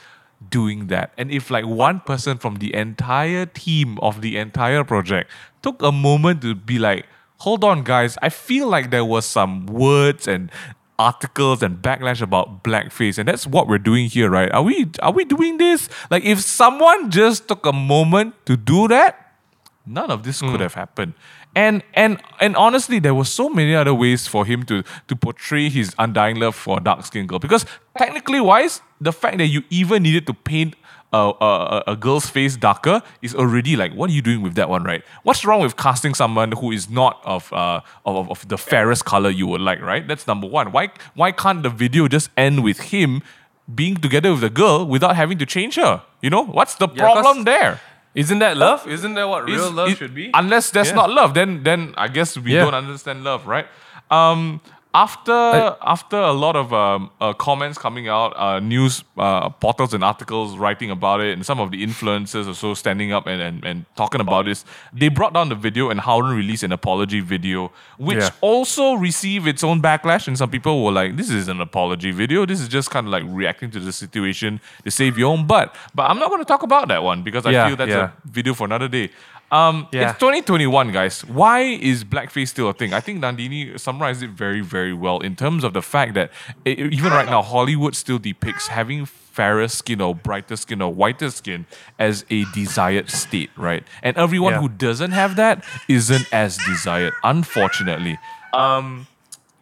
doing that. And if like one person from the entire team of the entire project took a moment to be like, hold on, guys, I feel like there was some words and articles and backlash about blackface and that's what we're doing here right? Are we are we doing this? Like if someone just took a moment to do that none of this could hmm. have happened. And and and honestly there were so many other ways for him to to portray his undying love for a dark skinned girl. Because technically wise the fact that you even needed to paint a, a, a- girl's face darker is already like what are you doing with that one right what's wrong with casting someone who is not of uh of, of the fairest color you would like right that's number one why why can't the video just end with him being together with the girl without having to change her you know what's the Yeah, problem there Isn't that love? Isn't that what real is- love it- should be? Unless that's Yeah. not love, then then I guess we Yeah. don't understand love, right? Um, after after a lot of um, uh, comments coming out, uh, news uh, portals and articles writing about it, and some of the influencers also standing up and, and, and talking about this, they brought down the video and Howden released an apology video, which Yeah. also received its own backlash. And some people were like, "This is an apology video. This is just kind of like reacting to the situation to save your own butt." But I'm not going to talk about that one because I Yeah, feel that's yeah. a video for another day. Um, Yeah. It's 2021, guys. Why is blackface still a thing? I think Nandini summarized it very, very well in terms of the fact that e- even right now, Hollywood still depicts having fairer skin or brighter skin or whiter skin as a desired state, right? And everyone Yeah. who doesn't have that isn't as desired, unfortunately. Um,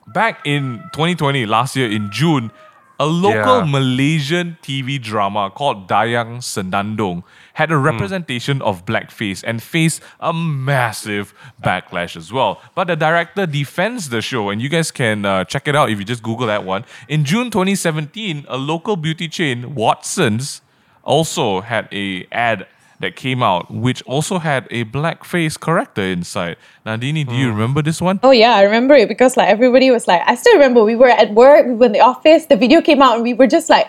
back in 2020, last year in June, a local Yeah. Malaysian TV drama called Dayang Senandung had a representation of blackface and faced a massive backlash as well. But the director defends the show, and you guys can uh, check it out if you just Google that one. In June 2017, a local beauty chain, Watson's, also had a ad that came out which also had a blackface character inside. Nandini, do you hmm. remember this one? Oh yeah, I remember it because like everybody was like, I still remember we were at work, we were in the office, the video came out, and we were just like,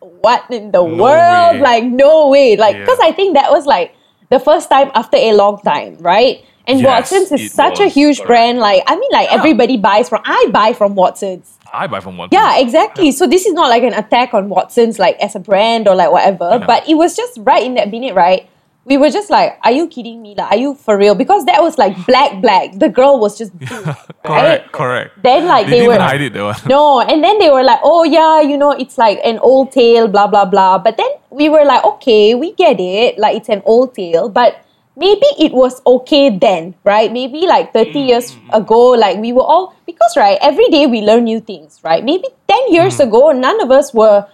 what in the world? way. Like no way, like Yeah. because I think that was like the first time after a long time, right? And Yes, Watsons is such a huge correct. brand. Like I mean, like everybody buys from. I buy from Watsons. I buy from one. Yeah, exactly. So this is not like an attack on Watsons, like as a brand or like whatever. But it was just right in that minute, right? We were just like, "Are you kidding me? Like, are you for real?" Because that was like black, black. The girl was just blue, right? Correct, correct. Then like They they, didn't were hide it though. no, and then they were like, "Oh yeah, you know, it's like an old tale, blah blah blah." But then we were like, "Okay, we get it. Like it's an old tale, but." Maybe it was okay then, right? Maybe like 30 mm, years mm, mm. ago, like we were all, because, right, every day we learn new things, right? Maybe 10 years ago, none of us were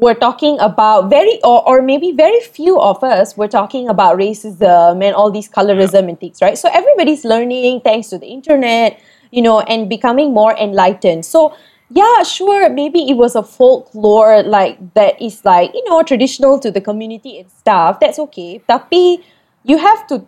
were talking about very or, or maybe very few of us were talking about racism and all these colorism and things right? So everybody's learning thanks to the internet you know and becoming more enlightened. So yeah sure maybe it was a folklore like that is like you know traditional to the community and stuff. That's okay. Tapi you have to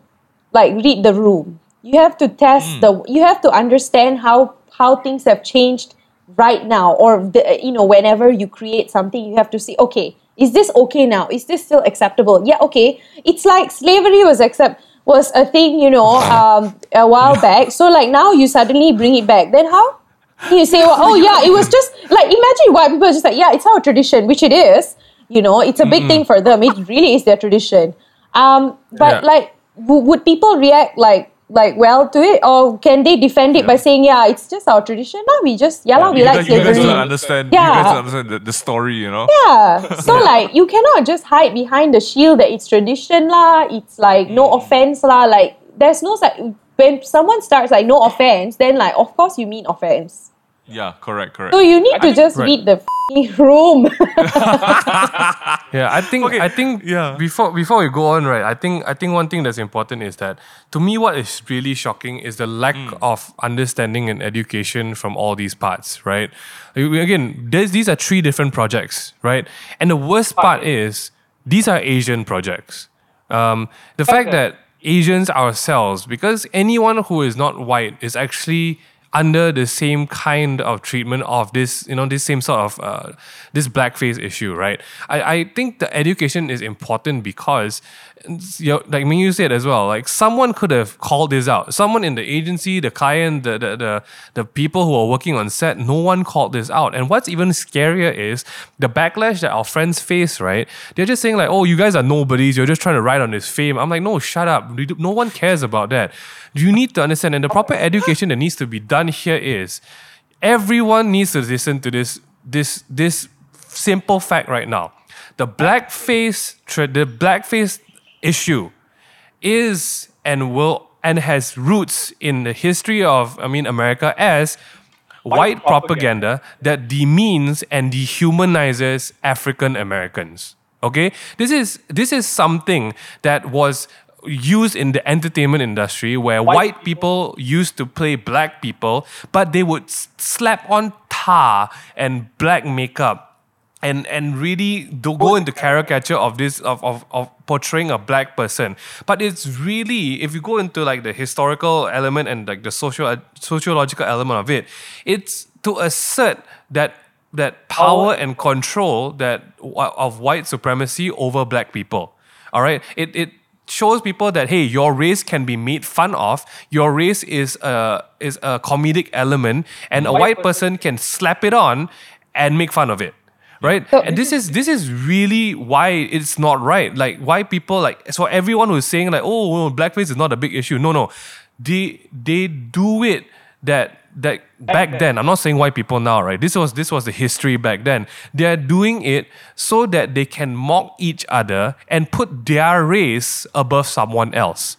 like read the room. You have to test the you have to understand how how things have changed right now or the, you know whenever you create something you have to see okay is this okay now? Is this still acceptable? Yeah okay. It's like slavery was accept was a thing you know um, a while back. So like now you suddenly bring it back. Then how? You say well, oh yeah it was just like imagine white people are just like yeah it's our tradition which it is. You know it's a big thing for them. It really is their tradition um, but Yeah. like w- would people react like like well to it? Or can they defend it by saying yeah it's just our tradition. Now we just yeah, lah, we like guys, you guys don't understand. You guys don't understand the, the story, you know. yeah. So like you cannot just hide behind the shield that it's tradition lah. It's like no Mm. offense lah. Like there's no like when someone starts like no offense then like of course you mean offense Yeah, correct, correct. so you need to just Right. read the fucking room. Yeah, I think Okay, I think yeah. before before we go on, right? I think I think one thing that's important is that to me what is really shocking is the lack Mm. of understanding and education from all these parts, right? Again, there's, these are three different projects, right? And the worst part is these are Asian projects. Um, the fact that Asians ourselves, because anyone who is not white is actually under the same kind of treatment of this, you know, this same sort of uh, this blackface issue, right? I, I think the education is important because, you know, like you said as well, like someone could have called this out. Someone in the agency, the client, the the the, the people who are working on set, no one called this out. And what's even scarier is the backlash that our friends face, right? They're just saying like, oh, you guys are nobodies. You're just trying to ride on this fame. I'm like, no, shut up. No one cares about that. You need to understand, and the proper education that needs to be done here is everyone needs to listen to this this this simple fact right now. The blackface tra- the blackface issue is and will and has roots in the history of I mean America as white propaganda that demeans and dehumanizes African Americans. Okay? This is this is something that was used in the entertainment industry where white, people used to play black people, but they would slap on tar and black makeup and and really do go into caricature of this of, of of portraying a black person. But it's really if you go into like the historical element and like the social sociological element of it it's to assert that that power and control that of white supremacy over black people. All right it it shows people that hey your race can be made fun of. Your race is a is a comedic element and a white person can slap it on and make fun of it right? So- and this is this is really why it's not right. Like why people like so everyone who's saying like oh no, blackface is not a big issue. No no. They they do it that that back then. i'm not saying white people now right? This was this was the history back then. They're doing it so that they can mock each other and put their race above someone else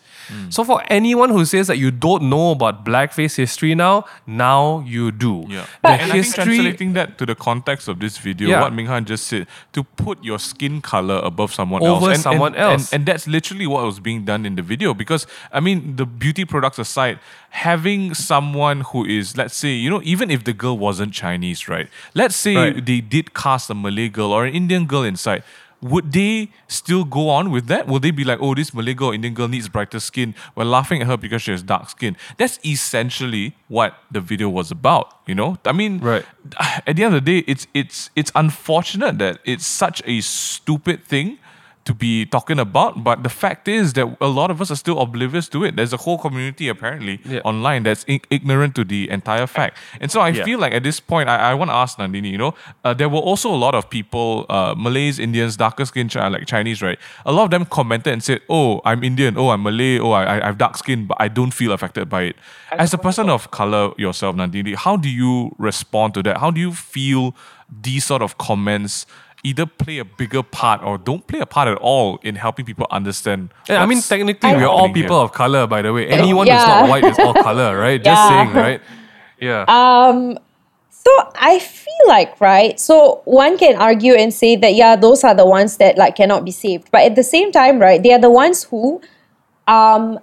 so for anyone who says that you don't know about blackface history now now you do Yeah. the and I think history translating that to the context of this video, Yeah. what Minghan just said, to put your skin color above someone Over else. And, someone and, else. And, and that's literally what was being done in the video. Because, I mean, the beauty products aside, having someone who is, let's say, you know, even if the girl wasn't Chinese, right? Let's say Right. they did cast a Malay girl or an Indian girl inside. Would they still go on with that? Will they be like, oh, this Malay girl, Indian girl needs brighter skin? We're laughing at her because she has dark skin. That's essentially what the video was about, you know? I mean, Right. at the end of the day, it's it's it's unfortunate that it's such a stupid thing to be talking about. But the fact is that a lot of us are still oblivious to it. There's a whole community apparently Yeah. online that's ignorant to the entire fact. And so I Yeah. feel like at this point, I, I want to ask Nandini. You know, uh, there were also a lot of people, uh, Malays, Indians, darker skin, Chi- like Chinese, right? A lot of them commented and said, "Oh, I'm Indian. Oh, I'm Malay. Oh, I I have dark skin, but I don't feel affected by it." As a person of color yourself, Nandini, how do you respond to that? How do you feel these sort of comments? Either play a bigger part or don't play a part at all in helping people understand. Yeah, I mean, what's technically, we're all people here. of color, by the way. Anyone who's not white is all color, right? Just Yeah. saying, right? Yeah. Um, so I feel like right. So one can argue and say that yeah, those are the ones that like cannot be saved. But at the same time, right, they are the ones who, um,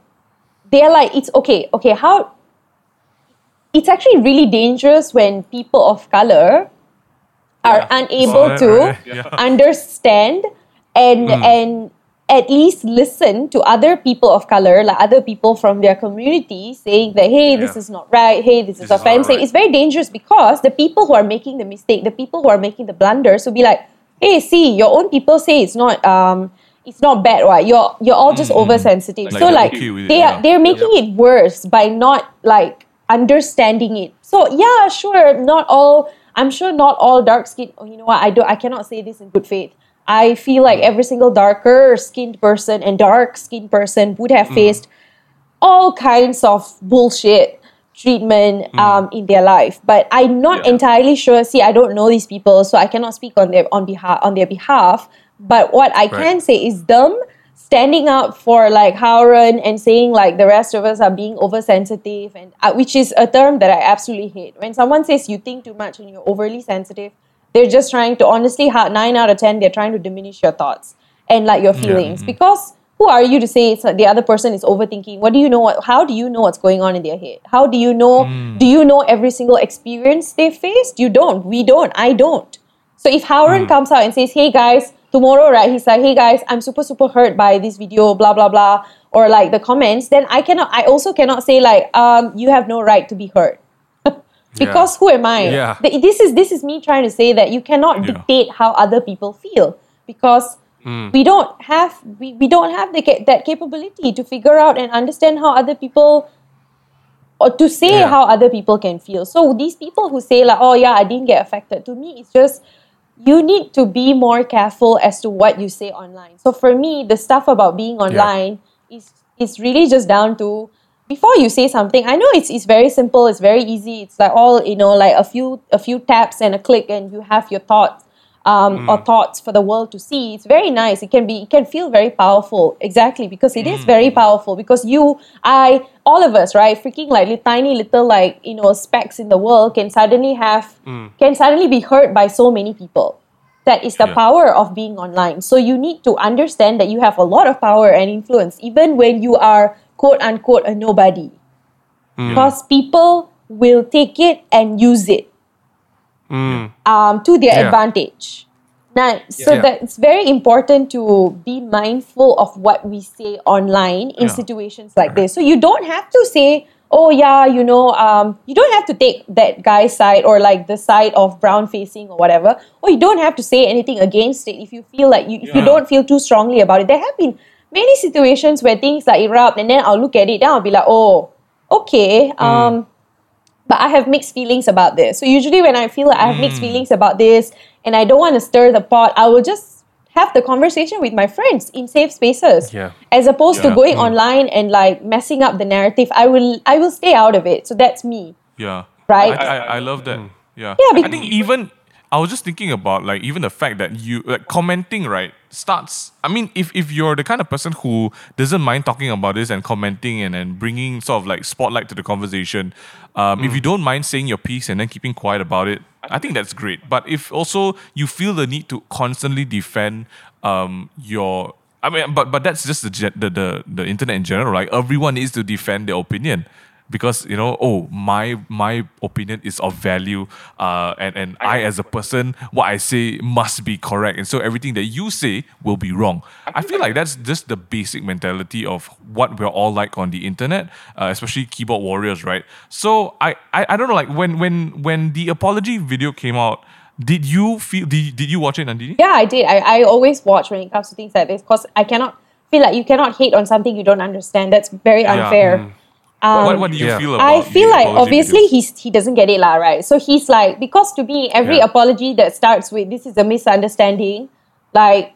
they are like it's okay. Okay, how? It's actually really dangerous when people of color are unable Saw to right? Yeah. understand and and at least listen to other people of color, like other people from their community, saying that hey, this Yeah. is not right. Hey, this, is is offensive. right. It's very dangerous because the people who are making the mistake, the people who are making the blunders, will be like, hey, see, your own people say it's not um it's not bad, right? You're you're all just oversensitive. Like so like okay it, they yeah. are they're making it worse by not like understanding it. So yeah, sure, not all. I'm sure not all dark skin. Oh, you know what? I do. I cannot say this in good faith. I feel like every single darker skinned person and dark skinned person would have faced all kinds of bullshit treatment um, in their life. But I'm not Yeah. entirely sure. See, I don't know these people, so I cannot speak on their on behalf on their behalf. But what I can say is them standing up for like Howren and saying like the rest of us are being oversensitive and uh, which is a term that I absolutely hate. When someone says you think too much and you're overly sensitive, they're just trying to honestly 9 out of 10 they're trying to diminish your thoughts and like your feelings. Mm-hmm. because who are you to say it's, uh, the other person is overthinking? What do you know what, how do you know what's going on in their head? How do you know mm. do you know every single experience they faced? You don't. We don't. I don't. So if Howard mm. comes out and says, "Hey guys, tomorrow, right?" He's like, "Hey guys, I'm super super hurt by this video, blah blah blah," or like the comments, then I cannot. I also cannot say like, um, "You have no right to be hurt," because who am I? Yeah. Th- This is this is me trying to say that you cannot Yeah. dictate how other people feel because Hmm. we don't have we, we don't have the ca- that capability to figure out and understand how other people or to say Yeah. how other people can feel. So these people who say like, "Oh yeah, I didn't get affected," to me, it's just you need to be more careful as to what you say online. So for me, the stuff about being online is is really just down to before you say something. I know it's it's very simple, it's very easy. It's like all you know, like a few a few taps and a click, and you have your thoughts um, mm. or thoughts for the world to see. It's very nice. It can be, it can feel very powerful. Exactly because it is mm. very powerful. Because you, I, all of us, right? Freaking like li- tiny little like you know specks in the world can suddenly have, mm. can suddenly be heard by so many people. That is the Yeah. power of being online. So you need to understand that you have a lot of power and influence, even when you are quote unquote a nobody, because people will take it and use it um, to their Yeah. advantage. Now, so Yeah. that it's very important to be mindful of what we say online in Yeah. situations like this. So you don't have to say, "Oh yeah, you know," um, you don't have to take that guy's side or like the side of brown facing or whatever. Or you don't have to say anything against it if you feel like you if you don't feel too strongly about it. There have been many situations where things like erupt, and then I'll look at it, then I'll be like, "Oh, okay." Um, but I have mixed feelings about this. So usually when I feel like I have mixed mm. feelings about this and I don't want to stir the pot, I will just have the conversation with my friends in safe spaces. Yeah. As opposed Yeah. to going mm. online and like messing up the narrative. I will I will stay out of it. So that's me. Yeah. Right? I, I, I love that. Mm. Yeah. Yeah, I think even I was just thinking about like even the fact that you like commenting right starts. I mean, if if you're the kind of person who doesn't mind talking about this and commenting and and bringing sort of like spotlight to the conversation, um, if you don't mind saying your piece and then keeping quiet about it, I think that's great. But if also you feel the need to constantly defend um your I mean, but but that's just the, the the the internet in general, right? Everyone needs to defend their opinion because you know, oh, my my opinion is of value, uh, and and I as a person, what I say must be correct, and so everything that you say will be wrong. I feel like that's just the basic mentality of what we're all like on the internet, uh, especially keyboard warriors, right? So I, I I don't know, like when when when the apology video came out. Did you feel? Did, did you watch it, Nandini? Yeah, I did. I, I always watch when it comes to things like this because I cannot feel like you cannot hate on something you don't understand. That's very Yeah. unfair. Um, what, what do you Yeah. feel about? I feel the like obviously videos? he's he doesn't get it lah, right? So he's like because to me every Yeah. apology that starts with this is a misunderstanding, like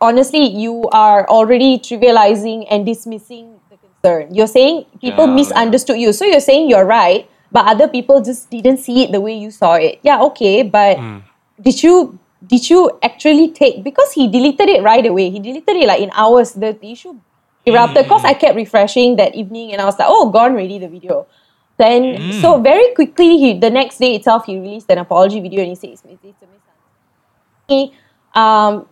honestly you are already trivializing and dismissing the concern. You're saying people Yeah. misunderstood you, so you're saying you're right, but other people just didn't see it the way you saw it. Yeah, okay, but did you did you actually take because he deleted it right away? He deleted it like in hours. The, the issue erupted because I kept refreshing that evening and I was like, oh, gone already the video. Then so very quickly, he the next day itself he released an apology video and he says it's, it's a misunderstanding. Um,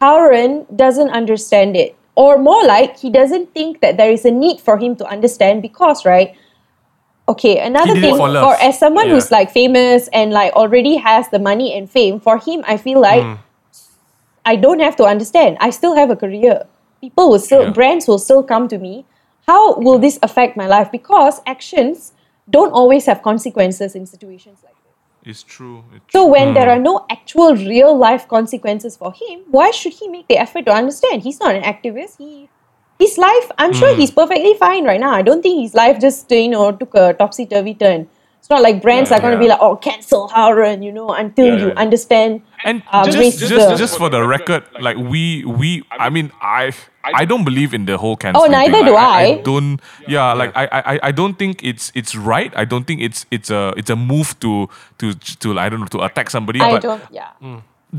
Howren doesn't understand it, or more like he doesn't think that there is a need for him to understand because right. Okay, another thing, or as someone Yeah. who's like famous and like already has the money and fame, for him, I feel like Mm. I don't have to understand. I still have a career. People will still, Yeah. brands will still come to me. How will this affect my life? Because actions don't always have consequences in situations like this. It's true. It's So when there hmm. are no actual real life consequences for him, why should he make the effort to understand? He's not an activist. He his life, I'm sure hmm. he's perfectly fine right now. I don't think his life just you know took a topsy turvy turn. It's not like brands are going to be like, oh, cancel Howren, you know, until you understand. And um, just, racism. just, just for the record, like we, we, I mean, I, I don't believe in the whole cancel. Oh, neither thing. do Like, I. I. don't. Yeah, like I, I, I don't think it's it's right. I don't think it's it's a it's a move to to to I don't know to attack somebody. I but don't, yeah.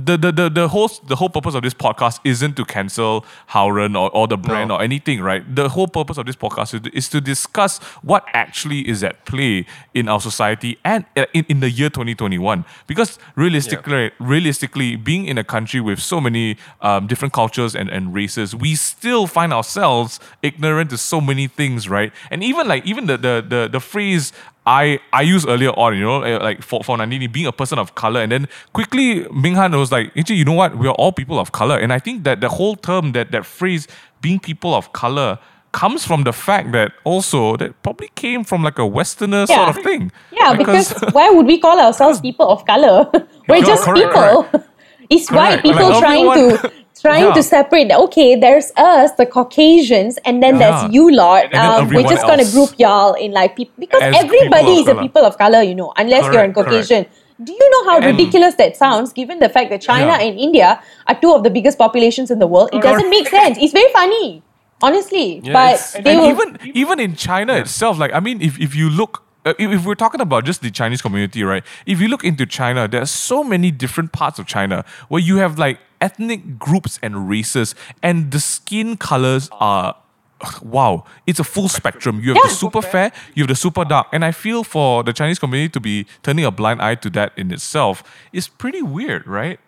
The, the, the, the whole the whole purpose of this podcast isn't to cancel Howren or, or the brand No. or anything, right? The whole purpose of this podcast is, is to discuss what actually is at play in our society and uh, in, in the year 2021. Because realistically, realistically, being in a country with so many um, different cultures and, and races, we still find ourselves ignorant to so many things, right? And even like even the the the, the phrase I I used earlier on, you know, uh, like for, for Nandini being a person of color, and then quickly Minghan was like, actually, you know what? We are all people of color, and I think that the whole term, that that phrase, being people of color, comes from the fact that also that probably came from like a Westerner Yeah. sort of thing. Yeah, because why would we call ourselves people of color? We're just correct, people. It's why Correct. people Like trying to trying Yeah. to separate. Okay, there's us, the Caucasians, and then Yeah. there's you lot. Um, we're just gonna else. group y'all in like people because As everybody people of is a people of color, you know, unless you're an Correct, correct. Caucasian. Do you know how And- ridiculous that sounds? Given the fact that China Yeah. and India are two of the biggest populations in the world, it doesn't make sense. It's very funny, honestly. Yeah, but it's- they and will. even even in China itself, like I mean, if, if you look, Uh, if, if we're talking about just the Chinese community, right? If you look into China, there are so many different parts of China where you have like ethnic groups and races, and the skin colors are. Wow, it's a full spectrum. You have the super fair, you have the super dark, and I feel for the Chinese community to be turning a blind eye to that in itself is pretty weird, right?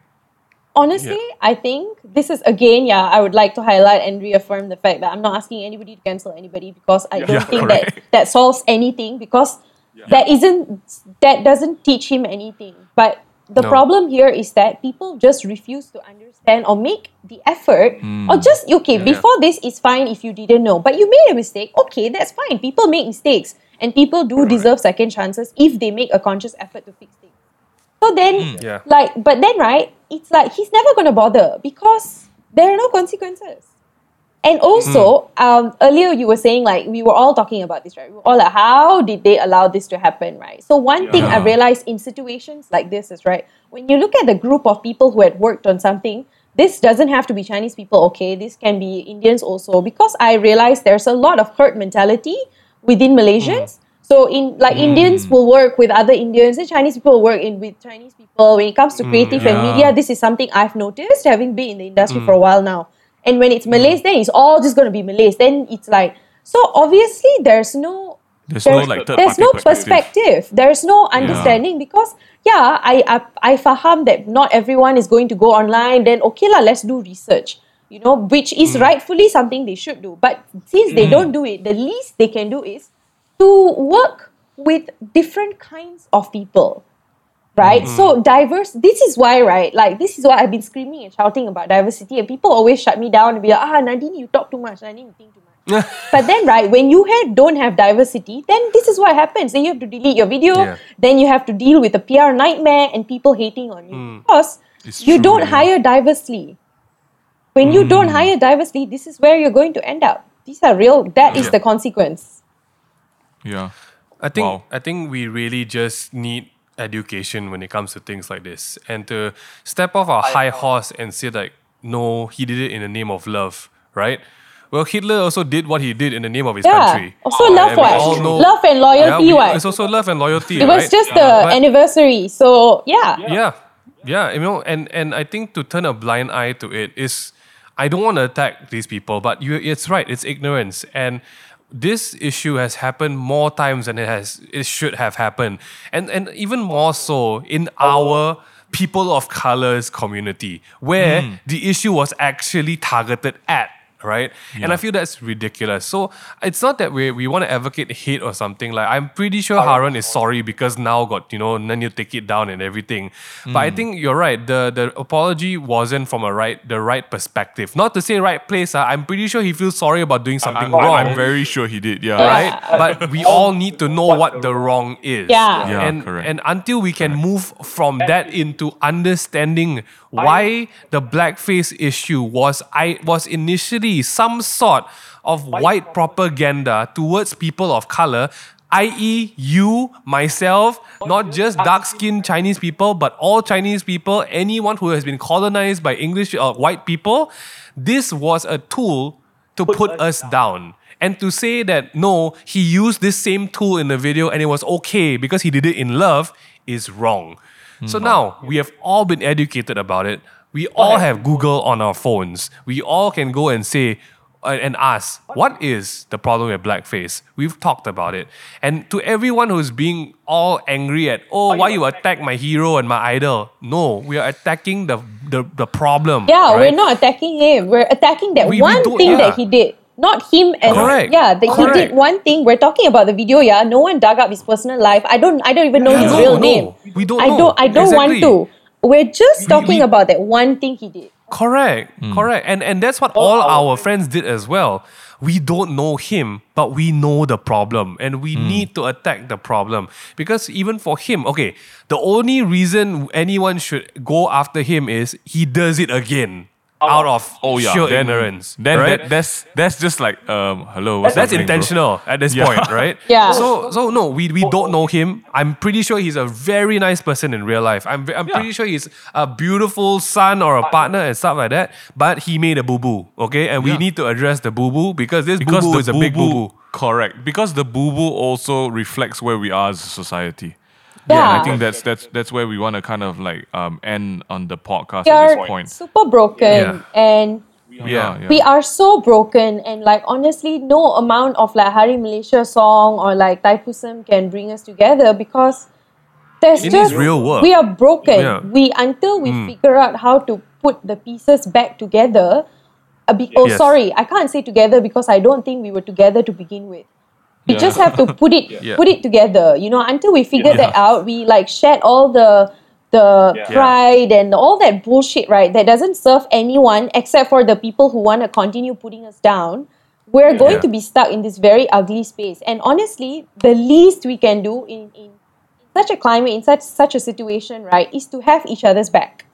Honestly, I think this is again, yeah, I would like to highlight and reaffirm the fact that I'm not asking anybody to cancel anybody because I don't Yeah, think correct. that that solves anything because that isn't that doesn't teach him anything. But the No. problem here is that people just refuse to understand or make the effort Hmm. or just okay, before this is fine if you didn't know, but you made a mistake, okay, that's fine. People make mistakes and people do deserve second chances if they make a conscious effort to fix things. So then, Yeah. like, but then, right, it's like he's never going to bother because there are no consequences. And also, hmm. um, earlier you were saying, like, we were all talking about this, right? We were all like, how did they allow this to happen, right? So, one thing I realized in situations like this is, right, when you look at the group of people who had worked on something, this doesn't have to be Chinese people, okay? This can be Indians also, because I realized there's a lot of herd mentality within Malaysians. Hmm. So in like hmm. Indians will work with other Indians, and Chinese people will work in with Chinese people. When it comes to creative and yeah. media, this is something I've noticed, having been in the industry for a while now. And when it's Malays, then it's all just gonna be Malays. Then it's like so obviously there's no There's no, like, there's no perspective. perspective. There's no understanding because yeah, I, I I faham that not everyone is going to go online. Then okay lah, let's do research. You know, which is Mm. rightfully something they should do. But since they don't do it, the least they can do is to work with different kinds of people. Right? Mm-hmm. So diverse this is why, right? Like this is why I've been screaming and shouting about diversity and people always shut me down and be like, ah Nadine, you talk too much, Nadine, you think too much. But then, right, when you had, don't have diversity, then this is what happens. Then you have to delete your video. Yeah. Then you have to deal with a PR nightmare and people hating on you because It's you true, don't yeah. hire diversely. When you don't hire diversely, this is where you're going to end up. These are real. That is Yeah. the consequence. Yeah. I think Wow. I think we really just need education when it comes to things like this, and to step off our high horse and say like, no, he did it in the name of love, right? Well, Hitler also did what he did in the name of his Yeah. country. Also, And love we what? know- Love and Yeah, loyalty, we- what? It's also love and loyalty. It was right? just the But- anniversary. So, yeah. yeah yeah you know and and i think to turn a blind eye to it is i don't want to attack these people but you it's right it's ignorance and this issue has happened more times than it has it should have happened. And and even more so in our people of colors community where hmm. the issue was actually targeted at right and i feel that's ridiculous so it's not that we we want to advocate hate or something like i'm pretty sure Harun is sorry because now got you know then you take it down and everything but i think you're right the the apology wasn't from a right the right perspective not to say right place uh, i'm pretty sure he feels sorry about doing something wrong I'm very sure he did. Yeah. right? But we all need to know what the wrong is. Yeah. Yeah, and correct. and until we can move from that into understanding why the blackface issue was I was initially some sort of white propaganda towards people of color. I.e., you, myself, not just dark skinned Chinese people, but all Chinese people, anyone who has been colonized by English or white people, this was a tool to put us down. And to say that no, he used this same tool in the video and it was okay because he did it in love is wrong. So hmm. now we have all been educated about it. We all have Google on our phones. We all can go and say uh, and ask, what is the problem with blackface? We've talked about it. And to everyone who's being all angry at, oh, why you attack my hero and my idol? No, we are attacking the the, the problem. Yeah, right? we're not attacking him. We're attacking that We- we one don't- thing yeah. that he did. Not him as Correct. yeah, that he did one thing. We're talking about the video, yeah. No one dug up his personal life. I don't I don't even know Yeah, his no, real no. name. We don't I know. don't I don't Exactly. want to. We're just talking we- about that one thing he did. Correct, hmm. correct. And and that's what all our friends did as well. We don't know him, but we know the problem and we hmm. need to attack the problem. Because even for him, okay, the only reason anyone should go after him is he does it again out of Oh yeah, sheer then, ignorance. Then right? that, that's that's just like um hello. What's that's happening, bro? intentional at this Yeah. point, right? Yeah. So so no, we, we don't know him. I'm pretty sure he's a very nice person in real life. I'm I'm Yeah. pretty sure he's a beautiful son or a partner and stuff like that. But he made a boo boo, okay? And we Yeah. need to address the boo boo because this boo boo is a big boo boo. Correct. Because the boo boo also reflects where we are as a society. Yeah. And I think that's that's that's where we want to kind of like um end on the podcast We at this point. super broken Yeah. and Yeah, yeah. we are so broken and like honestly no amount of like Hari Malaysia song or like Thaipusam can bring us together because there's It just real work. we are broken Yeah. We until we figure out how to put the pieces back together a be- oh Yes. sorry I can't say together because I don't think we were together to begin with we just have to put it Yeah. put it together you know until we figured Yeah. that out. We like shared all the the pride and all that bullshit right that doesn't serve anyone except for the people who want to continue putting us down. We're going Yeah. to be stuck in this very ugly space. And honestly the least we can do in, in such a climate in such such a situation right is to have each other's back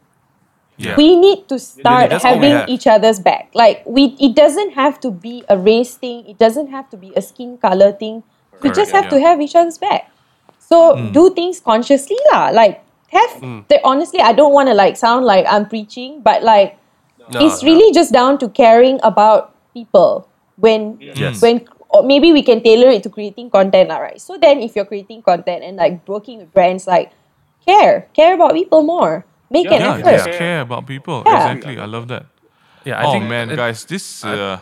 Yeah. we need to start we having each other's back. Like we, it doesn't have to be a race thing. It doesn't have to be a skin color thing. We Correct, just have to have each other's back. So hmm. do things consciously, lah. Like have. Hmm. The, honestly, I don't want to like sound like I'm preaching, but like No, it's no. really just down to caring about people. When Yes. when or maybe we can tailor it to creating content, lah, right? So then, if you're creating content and like working with brands, like care, care about people more. Make an yeah, effort. just care about people. Yeah. Exactly. I love that. Yeah, I oh think man, it- guys, this uh,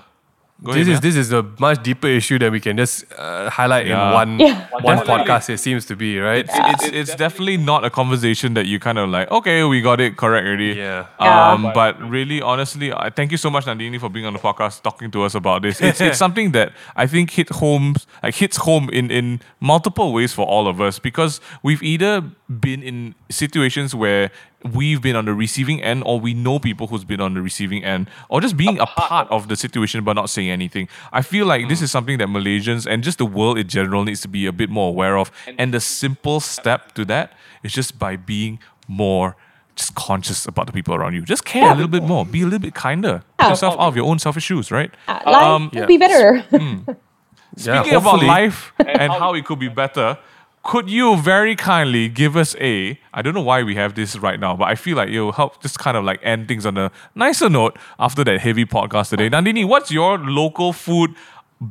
go this ahead, is this is a much deeper issue that we can just uh, highlight Yeah. in one Yeah. one Definitely. podcast. It seems to be right. It's, it's it's definitely not a conversation that you kind of like. Okay, we got it correct already. Yeah. Yeah. Um, but really, honestly, I thank you so much, Nandini, for being on the podcast, talking to us about this. It's, it's something that I think hit home, like hits home in in multiple ways for all of us because we've either been in situations where we've been on the receiving end, or we know people who's been on the receiving end, or just being a part of the situation but not saying anything. I feel like this is something that Malaysians and just the world in general needs to be a bit more aware of. And the simple step to that is just by being more just conscious about the people around you. Just care a little bit more. Be a little bit kinder. Put yourself out of your own selfish shoes, right? Uh, life Um, yeah. be better. Yeah, Speaking about life and how it could be better, could you very kindly give us a I don't know why we have this right now, but I feel like it'll help just kind of like end things on a nicer note after that heavy podcast today. Nandini, what's your local food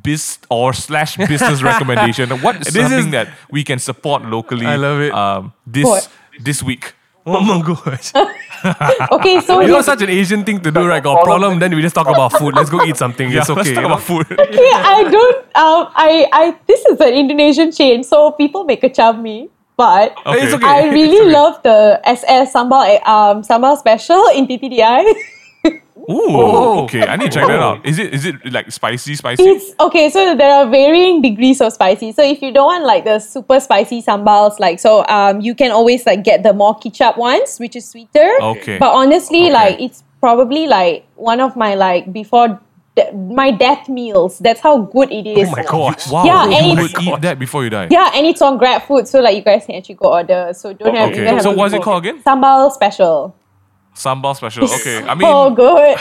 biz or slash business recommendation? What is This is- something that we can support locally? I love it. Um, this What? this week. Oh my gosh. okay, so You know, such an Asian thing to do, right? Got a problem, then we just talk about food. Let's go eat something. Yeah, it's okay. let's talk about food. okay, I don't. Um, I, I. This is an Indonesian chain, so people make a chummy. But Okay. I really okay. love the SS sambal eh, um sambal special in TTDI. Ooh, Oh. okay. I need to check that out. Is it is it like spicy, spicy? it's okay. So there are varying degrees of spicy. So if you don't want like the super spicy sambals, like so, um, you can always like get the more ketchup ones, which is sweeter. Okay. But honestly, Okay. like it's probably like one of my like before de- my death meals. That's how good it is. Oh my gosh. Wow, Yeah, you and would it's- eat that before you die. Yeah, and it's on Grab Food, so like you guys can actually go order. So don't have. you Okay. don't have So to what's it called again? Sambal special. Sambal special. Okay. I oh, mean, oh, good.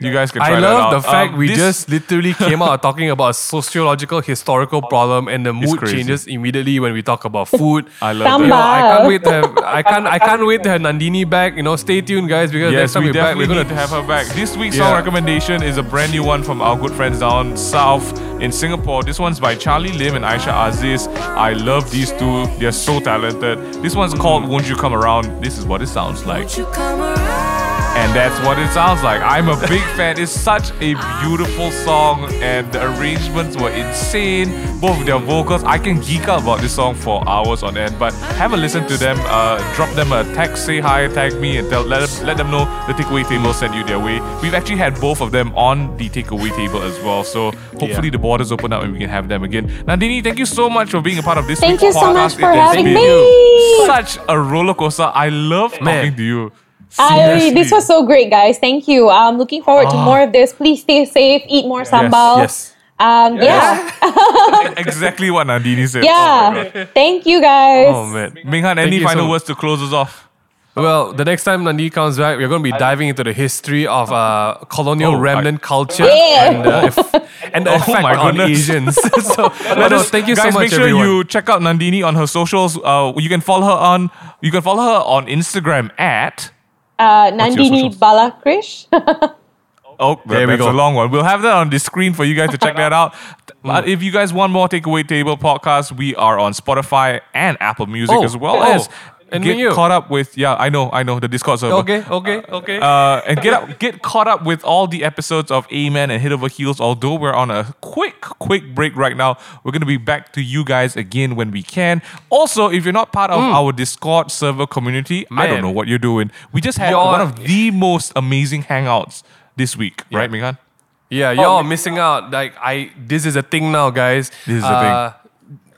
You guys can try I that I love out. the fact Um, we this- just literally came out talking about a sociological historical problem and the mood crazy. changes immediately when we talk about food. I love Samba. You know, that. I can't wait to have I can't I can't wait to have Nandini back. You know, stay tuned guys because Yes, next time we we're back definitely we're gonna need to have her back. This week's Yeah. song recommendation is a brand new one from our good friends down south in Singapore. This one's by Charlie Lim and Aisha Aziz. I love these two. They're so talented. This one's called Won't You Come Around. This is what it sounds like. Won't you come around? And that's what it sounds like. I'm a big fan. It's such a beautiful song, and the arrangements were insane. Both their vocals, I can geek out about this song for hours on end. But have a listen to them. Uh, drop them a text, say hi, tag me, and tell let them, let them know the takeaway table sent you their way. We've actually had both of them on the takeaway table as well. So hopefully Yeah. the borders open up and we can have them again. Nandini, thank you so much for being a part of this. Thank week's you so much for It having me. Such a roller coaster. I love Man. talking to you. I, this was so great, guys. Thank you. I'm looking forward to more of this. Please stay safe. Eat more sambal. Yes. Um, yeah. exactly what Nandini said. Yeah. Thank you, guys. Oh man. Minghan, any you final so- words to close us off? Well, the next time Nandi comes back, we're going to be diving into the history of uh, colonial Oh, I- remnant culture Yeah. and, the eff- and the effect my on goodness. Asians. so, no, no, thank you guys, so much, make sure everyone. you check out Nandini on her socials. Uh, you can follow her on you can follow her on Instagram at Uh, Nandini? Balakrish. Oh, There we go. a long one. We'll have that on the screen for you guys to check that out. But if you guys want more Takeaway Table podcast, we are on Spotify and Apple Music Oh, as well oh, as and get caught up with yeah, I know, I know the Discord server. okay, okay, okay. Uh, and get up, get caught up with all the episodes of Amen and Hit Over Heels. Although we're on a quick, quick break right now, we're gonna be back to you guys again when we can. Also, if you're not part of our Discord server community, I don't know what you're doing. We just had You're- one of the most amazing hangouts this week, right, Minghan? Yeah, y'all are missing out. Like I, this is a thing now, guys. This is a uh,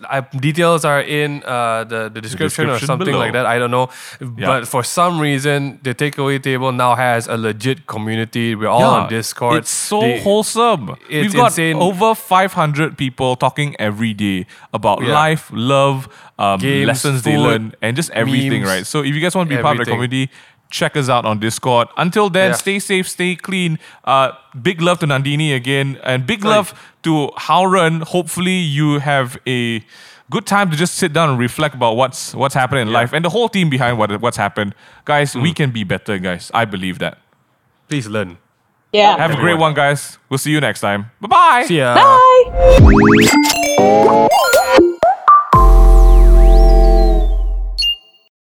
I, details are in uh, the, the description, or description something below. like that. I don't know, but for some reason, the takeaway table now has a legit community. We're all on Discord. It's so They- wholesome. it's We've got insane. over 500 people talking every day about Yeah. life, love, um, Games, lessons they food, learn, and just everything, memes, right? So if you guys want to be part of the community, check us out on Discord. Until then, Yeah. stay safe, stay clean. Uh, big love to Nandini again, and big Right. love to Howren. Hopefully, you have a good time to just sit down and reflect about what's what's happening in life and the whole team behind what what's happened. Guys, Mm. we can be better, guys. I believe that. Please learn. Yeah. Have a great one, guys. We'll see you next time. Bye bye. See ya. Bye.